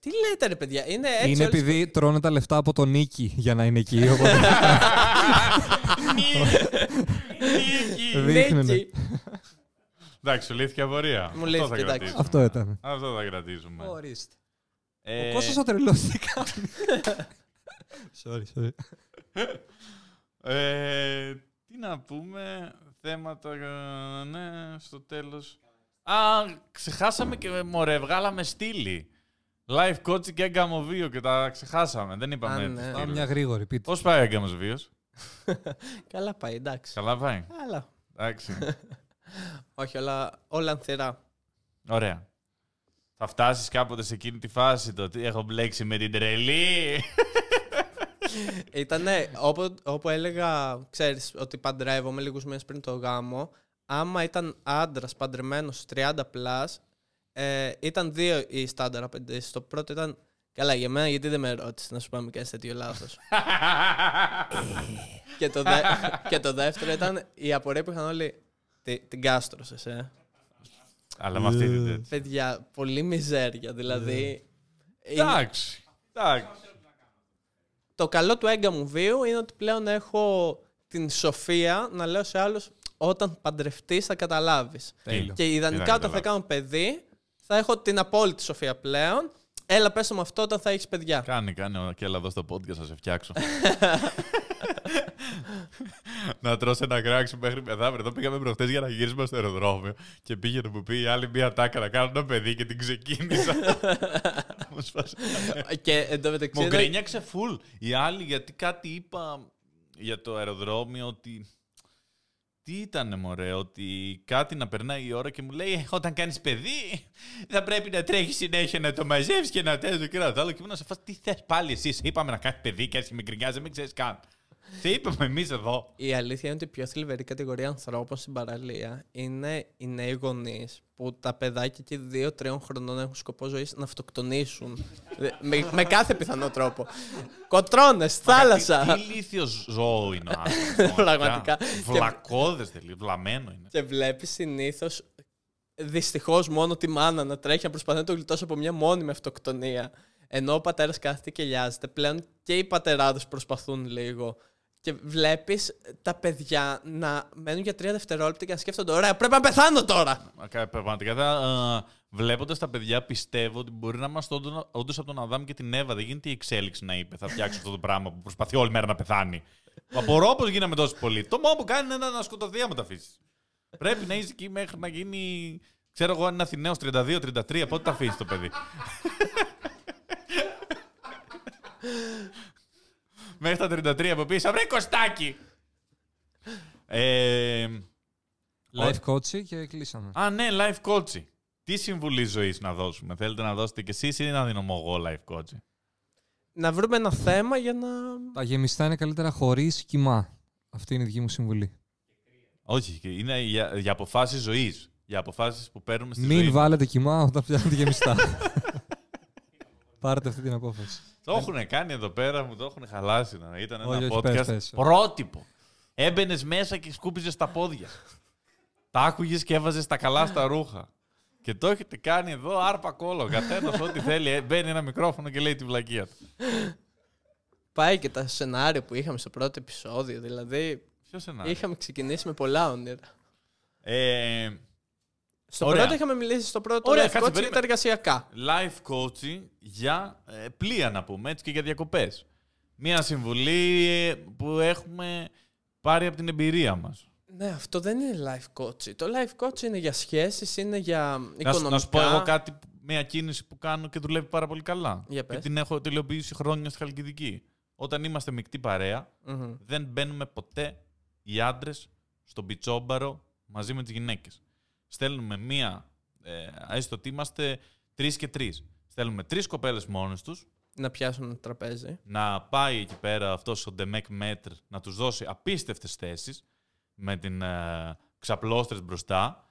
Τι λέτε, ρε παιδιά, είναι έτσι. είναι όλες- επειδή τρώνε τα λεφτά από τον Νίκη για να είναι εκεί. Οπότε Νίκη! δείχνουνε. Νίκη. Εντάξει, σου λύθηκε η απορία. Μου Αυτό λύθηκε, θα εντάξει. κρατήσουμε. Αυτό ήταν. Αυτό θα κρατήσουμε. Ορίστε. Ε, Ο Κώστας ο τρελός τι κάνει. sorry, sorry. ε, τι να πούμε, θέματα, ε, ναι, στο τέλος. Α, ξεχάσαμε και μωρέ, βγάλαμε στήλη. Live coaching και έγκαμο βίο και τα ξεχάσαμε. Δεν είπαμε. Α, τη ναι. στήλη. Πάμε μια γρήγορη, πείτε. Πώς πάει ο έγκαμος βίος. Καλά πάει, εντάξει. Καλά πάει. Αλλά. Εντάξει. Όχι, όλα, όλα ανθυρά. Ωραία. Θα φτάσεις κάποτε σε εκείνη τη φάση το ότι έχω μπλέξει με την τρελή. Ήτανε, όπου, όπου έλεγα, ξέρεις, ότι παντρεύομαι λίγους μήνες πριν το γάμο, άμα ήταν άντρας παντρεμένος 30 plus, ε, ήταν δύο οι στάνταρ απαιτήσεις. Το πρώτο ήταν, καλά για μένα γιατί δεν με ρώτησε να σου πάμε και τέτοιο λάθος. και, το δε, και το δεύτερο ήταν η απορία που είχαν όλοι, «Τι- την κάστρωσες, ε. Αλλά με αυτή την τέτοια. Παιδιά, πολύ μιζέρια, δηλαδή... είναι- Εντάξει. Εντάξει. το καλό του έγκαμου βίου είναι ότι πλέον έχω την σοφία να λέω σε άλλους όταν παντρευτείς θα καταλάβεις. Τέλειο. Και ιδανικά Είδα, όταν θα καταλάβω. κάνω παιδί θα έχω την απόλυτη σοφία πλέον. Έλα πες μου αυτό όταν θα έχεις παιδιά. Κάνει, κάνει. Και έλα εδώ στο podcast θα σε φτιάξω. να τρως ένα κράξι μέχρι μεθαύριο. Εδώ πήγαμε προχτές για να γυρίσουμε στο αεροδρόμιο και πήγε να μου πει η άλλη μία τάκα να κάνω ένα παιδί και την ξεκίνησα. Μου σπάσε. και εντωμεταξύ... Μου είδα- γκρίνιαξε full. Η άλλη γιατί κάτι είπα για το αεροδρόμιο ότι... Τι ήτανε μωρέ, ότι κάτι να περνάει η ώρα και μου λέει «Ε, όταν κάνεις παιδί θα πρέπει να τρέχεις συνέχεια να το μαζεύεις και να τέτοιο και να το άλλο και ήμουν σε φάση τι θες πάλι εσύ, σε είπαμε να κάνεις παιδί και έτσι με γκρινιάζει, δεν με ξέρεις καν. Τι είπαμε εμείς εδώ; Η αλήθεια είναι ότι η πιο θλιβερή κατηγορία ανθρώπων στην παραλία είναι οι νέοι γονείς που τα παιδάκια εκεί δύο-τριών χρονών έχουν σκοπό ζωής να αυτοκτονήσουν. με, με κάθε πιθανό τρόπο. Κοτρώνες, θάλασσα. Τι, τι ηλίθιος ζώο είναι ο άνθρωπος. Πραγματικά. Βλακώδες τελείως, βλαμμένο είναι. Και βλέπεις συνήθως δυστυχώς μόνο τη μάνα να τρέχει να προσπαθεί να το γλιτώσει από μια μόνιμη αυτοκτονία. Ενώ ο πατέρας κάθεται και λιάζεται. Πλέον και οι πατεράδες προσπαθούν λίγο. Και βλέπεις τα παιδιά να μένουν για τρία δευτερόλεπτα και να σκέφτονται: Ωραία, πρέπει να πεθάνω τώρα! Κα- Πραγματικά, θα, βλέποντας τα παιδιά, πιστεύω ότι μπορεί να είμαστε όντως από τον Αδάμ και την Εύα. Δεν γίνεται η εξέλιξη να είπε: Θα φτιάξω αυτό το πράγμα που προσπαθεί όλη μέρα να πεθάνει. Απορώ πώ γίναμε τόσο πολύ. Το μόνο που κάνει είναι να σκοτωθεί άμα τα αφήσεις. Πρέπει να είσαι εκεί μέχρι να γίνει. Ξέρω εγώ, αν είναι Αθηναίος 32-33, πότε τα αφήσεις το παιδί. Μέχρι τα 33 από πίσω, βρε Κωστάκι! Ε, Life coach και κλείσαμε. Α, ναι, life coach. Τι συμβουλή ζωής να δώσουμε, Θέλετε να δώσετε κι εσείς ή να δίνω εγώ life coach; Να βρούμε ένα θέμα για να. Τα γεμιστά είναι καλύτερα χωρίς κοιμά. Αυτή είναι η δική μου συμβουλή. Όχι, και είναι για, για αποφάσεις ζωής. Για αποφάσεις που παίρνουμε στη Μην ζωή. βάλετε κοιμά όταν φτιάχνετε γεμιστά. Πάρετε αυτή την απόφαση. Το έχουν κάνει εδώ πέρα, μου το έχουν χαλάσει. Να. Ήταν ένα Όχι, όχι, podcast πες, πες. πρότυπο. Έμπαινες μέσα και σκούπιζες τα πόδια. τα άκουγες και έβαζες τα καλά στα ρούχα. Και το έχετε κάνει εδώ άρπα κόλλο. Καθένα ό,τι θέλει. ε, Μπαίνει ένα μικρόφωνο και λέει τη βλακεία του. Πάει και τα σενάρια που είχαμε στο πρώτο επεισόδιο. Δηλαδή, Ποιο σενάριο; είχαμε ξεκινήσει με πολλά όνειρα. Ε, Στο Ωραία. πρώτο είχαμε μιλήσει στο πρώτο Ωραία, life κάτσε, coach για περίμενε. τα εργασιακά. life coaching για ε, πλοία να πούμε έτσι και για διακοπές. Μία συμβουλή ε, που έχουμε πάρει από την εμπειρία μας. Ναι, αυτό δεν είναι life coach. Το life coach είναι για σχέσεις, είναι για Να, οικονομικά. σου- να σου πω εγώ κάτι, που- μια κίνηση που κάνω και δουλεύει πάρα πολύ καλά. Για και πες. την έχω τελειοποιήσει χρόνια στη Χαλκιδική. Όταν είμαστε μεικτή παρέα, Μμμ. δεν μπαίνουμε ποτέ οι άντρες στον πιτσόμπαρο μαζί με τις γυναίκες. Στέλνουμε μία, ε, έστω ότι είμαστε τρεις και τρεις. Στέλνουμε τρεις κοπέλες μόνες τους, Να πιάσουν ένα τραπέζι. να πάει εκεί πέρα αυτός ο Ντεμεκ Μέτρ να τους δώσει απίστευτες θέσεις με την ε, ξαπλώστρες μπροστά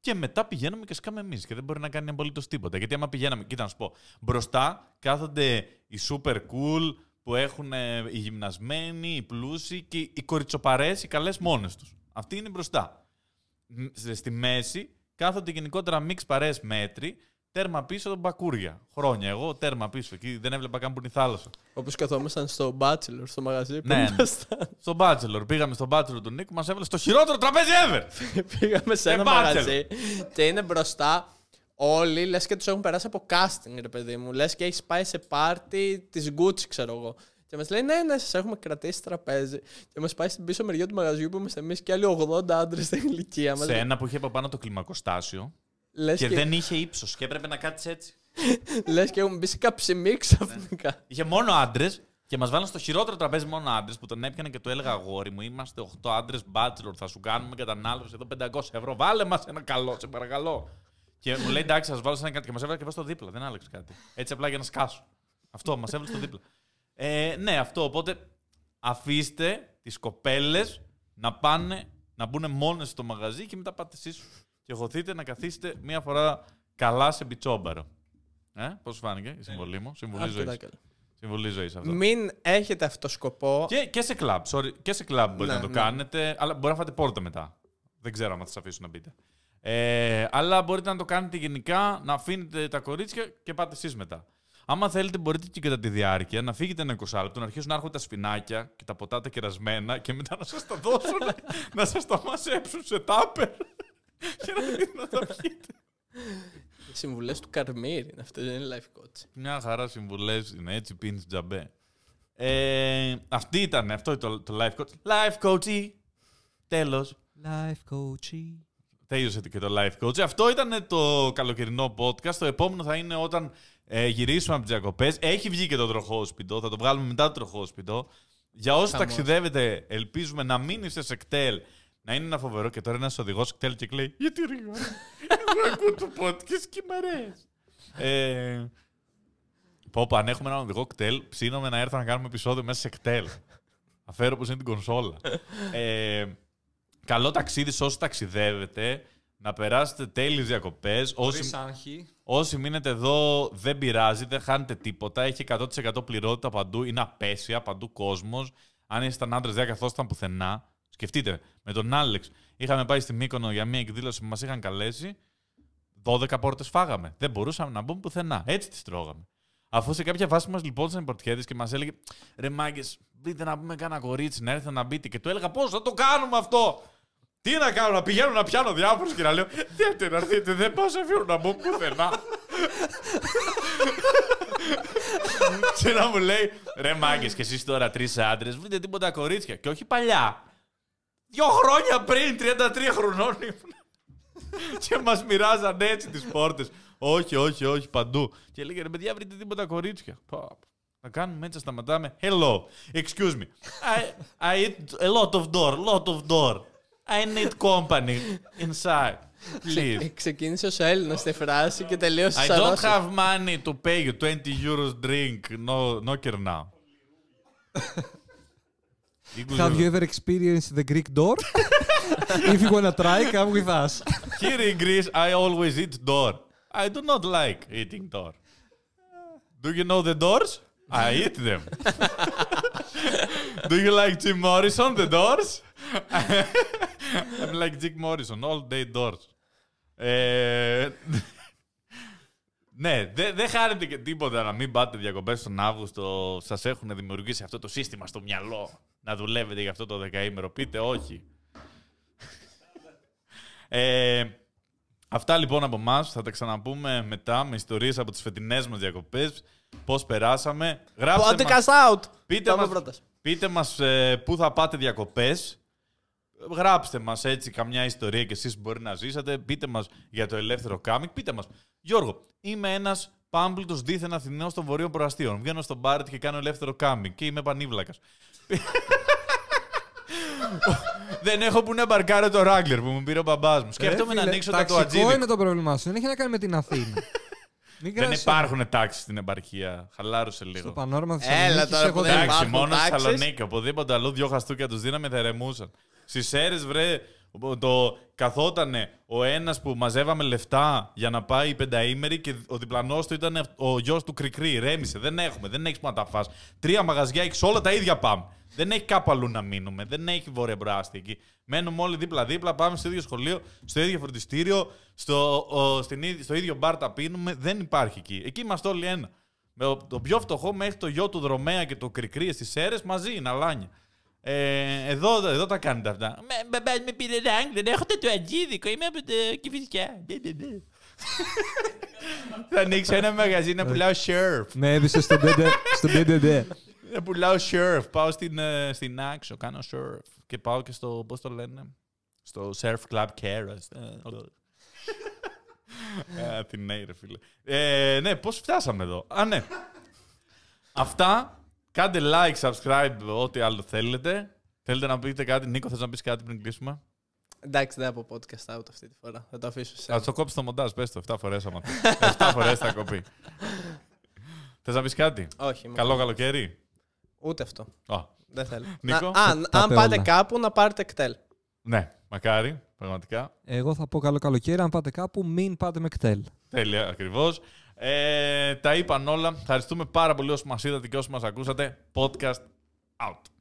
και μετά πηγαίνουμε και σκάμε εμείς και δεν μπορεί να κάνει απολύτως τίποτα. Γιατί άμα πηγαίναμε, κοίτα να σου πω, μπροστά κάθονται οι super cool που έχουν ε, οι γυμνασμένοι, οι πλούσιοι και οι κοριτσοπαρές, οι καλές μόνες τους. Αυτοί είναι μπροστά. Μ, σε- Στη μέση κάθονται γενικότερα μίξ παρέες μέτροι, τέρμα πίσω τον μπακούρια. Χρόνια. Εγώ τέρμα πίσω. Εκεί δεν έβλεπα καν που είναι η θάλασσα. Όπως καθόμασταν στο Bachelor, στο μαγαζί που Ναι. ήμασταν. Στο Bachelor. Πήγαμε στο Bachelor του Νίκου, μας έβαλε στο χειρότερο τραπέζι ever! Πήγαμε σε Και ένα Bachelor. μαγαζί και είναι μπροστά όλοι, λες και τους έχουν περάσει από casting, ρε παιδί μου. Λες και έχεις πάει σε πάρτι της Gucci, ξέρω εγώ. Και μας λέει: Ναι, ναι, σας έχουμε κρατήσει τραπέζι. Και μας πάει στην πίσω μεριά του μαγαζιού που είμαστε εμείς και άλλοι 80 άντρες στην ηλικία μας. Σε ένα που είχε από πάνω το κλιμακοστάσιο Λες και και, δεν είχε ύψος και έπρεπε να κάτσεις έτσι. λες και έχουμε μπει σε καψιμί ξαφνικά. Είχε μόνο άντρες Και μας βάλαν στο χειρότερο τραπέζι μόνο άντρες που τον έπιανε και του έλεγα αγόρι μου, είμαστε 8 άντρες bachelor, θα σου κάνουμε κατανάλωση εδώ 500 ευρώ. Βάλε μας ένα καλό, σε παρακαλώ. Και μου λέει εντάξει, σας βάλω σε ένα κάτι και μας έβαλε και εγώ στο δίπλα. Δεν άλλαξε κάτι. Έτσι απλά για να σκάσω. Αυτό μας έβαλε στο δίπλα. Ε, ναι, αυτό. Οπότε αφήστε τις κοπέλες να πάνε να μπουν μόνες στο μαγαζί και μετά πάτε εσείς και χωθείτε να καθίσετε μία φορά καλά σε μπιτσόμπαρο. Ε, πώς φάνηκε η συμβολή μου, συμβολή Αρκετά ζωής. καλά. Συμβολή ζωής αυτό. Μην έχετε αυτό σκοπό. Και, και σε κλαμπ, sorry, και σε κλαμπ μπορείτε Ναι, να το ναι. κάνετε, αλλά μπορεί να φάτε πόρτα μετά. Δεν ξέρω αν θα σας αφήσουν να μπείτε. Ε, αλλά μπορείτε να το κάνετε γενικά, να αφήνετε τα κορίτσια και πάτε εσείς μετά. Άμα θέλετε, μπορείτε και κατά τη διάρκεια να φύγετε ένα 20 λεπτό, να αρχίσουν να έρχονται τα σφινάκια και τα ποτά τα κερασμένα και μετά να σας τα δώσουν, να σας τα μασέψουν σε τάπερ και να δείτε να τα πιείτε. Οι συμβουλές του Καρμίρ είναι αυτό, δεν είναι life coach. Μια χαρά συμβουλές είναι έτσι, πίνεις τζαμπέ. Ε, αυτή ήταν, αυτό το, το life coach. Life coach. Τέλος. Life coaching. Τέλειωσε και το life coach. Αυτό ήταν το καλοκαιρινό podcast. Το επόμενο θα είναι όταν ε, γυρίσουμε από τι διακοπές. Έχει βγει και το τροχόσπιτο. Θα το βγάλουμε μετά το τροχόσπιτο. Για όσους Χαμός. ταξιδεύετε, ελπίζουμε να μην είστε σε κτέλ. Να είναι ένα φοβερό και τώρα ένας οδηγός κτέλ και λέει Γιατί ρίγα. Εγώ ακούω το podcast και μ' αρέσει. Ε, πω, πω, αν έχουμε έναν οδηγό κτέλ, ψήνομαι να έρθω να κάνουμε επεισόδιο μέσα σε κτέλ. Αφέρω πως είναι την κονσόλα. ε, καλό ταξίδι σε όσοι ταξιδεύετε. Να περάσετε τέλειες διακοπές. Όσοι, Χωρίς άγχη. όσοι μείνετε εδώ δεν πειράζει, δεν χάνετε τίποτα. Έχει 100% πληρότητα παντού. Είναι απέσια, παντού κόσμος. Αν ήσταν άντρες δεν καθόσταν πουθενά. Σκεφτείτε, με τον Άλεξ είχαμε πάει στη Μύκονο για μια εκδήλωση που μας είχαν καλέσει. 12 πόρτες φάγαμε. Δεν μπορούσαμε να μπούμε πουθενά. Έτσι τις τρώγαμε. Αφού σε κάποια φάση μας λιπόντουσαν οι πορτιέτες και μας έλεγε Ρε μάγκες, μπείτε να πούμε κάνα κορίτσι, να έρθετε να μπείτε. Και του έλεγα Πώς θα το κάνουμε αυτό; Τι να κάνω, να πηγαίνω να πιάνω διάφορους και να λέω Τι να έρθετε, δεν πάω σε αφήνω να μπω πουθενά. και να μου λέει Ρε μάγκες, και εσείς τώρα τρεις άντρες, βρείτε τίποτα κορίτσια. Και όχι παλιά. Δύο χρόνια πριν, 33 χρονών ήμουν. και μας μοιράζαν έτσι τις πόρτες. όχι, όχι, όχι, παντού. Και έλεγε ρε παιδιά, βρείτε τίποτα κορίτσια. Πω, πω. Να κάνουμε έτσι, να σταματάμε. Hello, excuse me. I, I eat a lot of door, lot of door. I need company inside. Please. Ε, Ξεκίνησε ω Έλληνα στη φράση και τελείωσε I σαν don't Ρώσος. have money to pay you 20 euros drink. No, no care now. Have you ever experienced the Greek door? If you wanna try, come with us. Here in Greece, I always eat door. I do not like eating door. Do you know the doors? I eat them. do you like Jim Morrison, the doors? I'm like Jim Morrison, all day doors. Ε, ναι, δεν δεν χάνετε και τίποτα να μην πάτε διακοπές τον Αύγουστο. Σας έχουν δημιουργήσει αυτό το σύστημα στο μυαλό να δουλεύετε για αυτό το δεκαήμερο. Πείτε όχι. Ε, αυτά λοιπόν από εμά. Θα τα ξαναπούμε μετά με ιστορίες από τις φετινές μας διακοπές. Πώς περάσαμε. Γράψτε μας, Podcast out! πείτε Πάμε μας, πρώτας. πείτε μας ε, πού θα πάτε διακοπές. Γράψτε μας έτσι καμιά ιστορία και εσείς που μπορεί να ζήσατε. Πείτε μας για το ελεύθερο κάμικ. Πείτε μας, Γιώργο, είμαι ένας πάμπλουτος δίθεν Αθηναίος των Βορείων Προαστίων. Βγαίνω στον μπάρετ και κάνω ελεύθερο κάμικ και είμαι πανίβλακας. Δεν έχω που να μπαρκάρω το Ράγκλερ που μου πήρε ο μπαμπάς μου. Σκέφτομαι Ρε να φίλε, ανοίξω τα ταξικό τουατζίδι. είναι το πρόβλημά σου. Δεν έχει να κάνει με την Αθήνα. Μην Δεν κράζεις- υπάρχουν τάξεις στην επαρχία. Χαλάρωσε λίγο. Στο πανόρμα της Έλα Θεσσαλονίκης τώρα έχω που δεν δει. Εντάξει, υπάρχουν μόνο στη τάξεις. Θεσσαλονίκη. Οπουδήποτε αλλού δυο χαστούκια τους δίναμε, θα ερεμούσαν. Στι αίρε, βρε, το καθότανε ο ένας που μαζεύαμε λεφτά για να πάει η πενταήμερη και ο διπλανός του ήταν ο γιος του Κρικρή. Ρέμισε. Δεν έχουμε, δεν έχεις που να τα φας. Τρία μαγαζιά έχεις όλα τα ίδια πάμε. Δεν έχει κάπου αλλού να μείνουμε. Δεν έχει βόρεια μπράστη εκεί. Μένουμε όλοι δίπλα-δίπλα, πάμε στο ίδιο σχολείο, στο ίδιο φροντιστήριο, στο, ο, στην, ίδια- στο ίδιο μπαρ τα πίνουμε. Δεν υπάρχει εκεί. Εκεί είμαστε όλοι ένα. Με ο- το πιο φτωχό μέχρι το γιο του Δρομέα και το Κρικρή στι αίρε μαζί είναι αλάνια. Ε, εδώ, εδώ τα κάνετε αυτά. Μα μπαμπάς με πήρε ράγκ, δεν έχω το ατζίδικο, είμαι από το Κηφισιά. Ναι, ναι, ναι. Θα ανοίξω ένα μαγαζί να πουλάω σερφ. Με έδισε στον BDD. στο BDD. Να πουλάω σερφ. Πάω στην, ε, στην Άξο, κάνω σερφ. Και πάω και στο, πώς το λένε, στο Surf Club Keras. Ε, την ναι, ρε φίλε. Ε, ναι, πώς φτάσαμε εδώ. Α, ναι. Αυτά Κάντε like, subscribe, ό,τι άλλο θέλετε. Θέλετε να πείτε κάτι. Νίκο, θες να πεις κάτι πριν κλείσουμε; Εντάξει, δεν από podcast out αυτή τη φορά. Θα το αφήσω σε. Θα το κόψεις το μοντάζ, πες το. 7 φορές άμα θες. 7 φορές θα κοπεί. Θες να πεις κάτι; Όχι. είμαι Καλό καλά. καλοκαίρι. Ούτε αυτό. Α, Δεν θέλω. Νίκο; Να- αν, αν Πάτε πάτε όλα. κάπου, να πάρετε κτέλ. ναι, μακάρι, πραγματικά. Εγώ θα πω καλό καλοκαίρι. Αν πάτε κάπου, μην πάτε με κτέλ. Τέλεια, ακριβώς. Ε, τα είπαν όλα. Ευχαριστούμε πάρα πολύ όσοι μας είδατε και όσοι μας ακούσατε. Podcast out.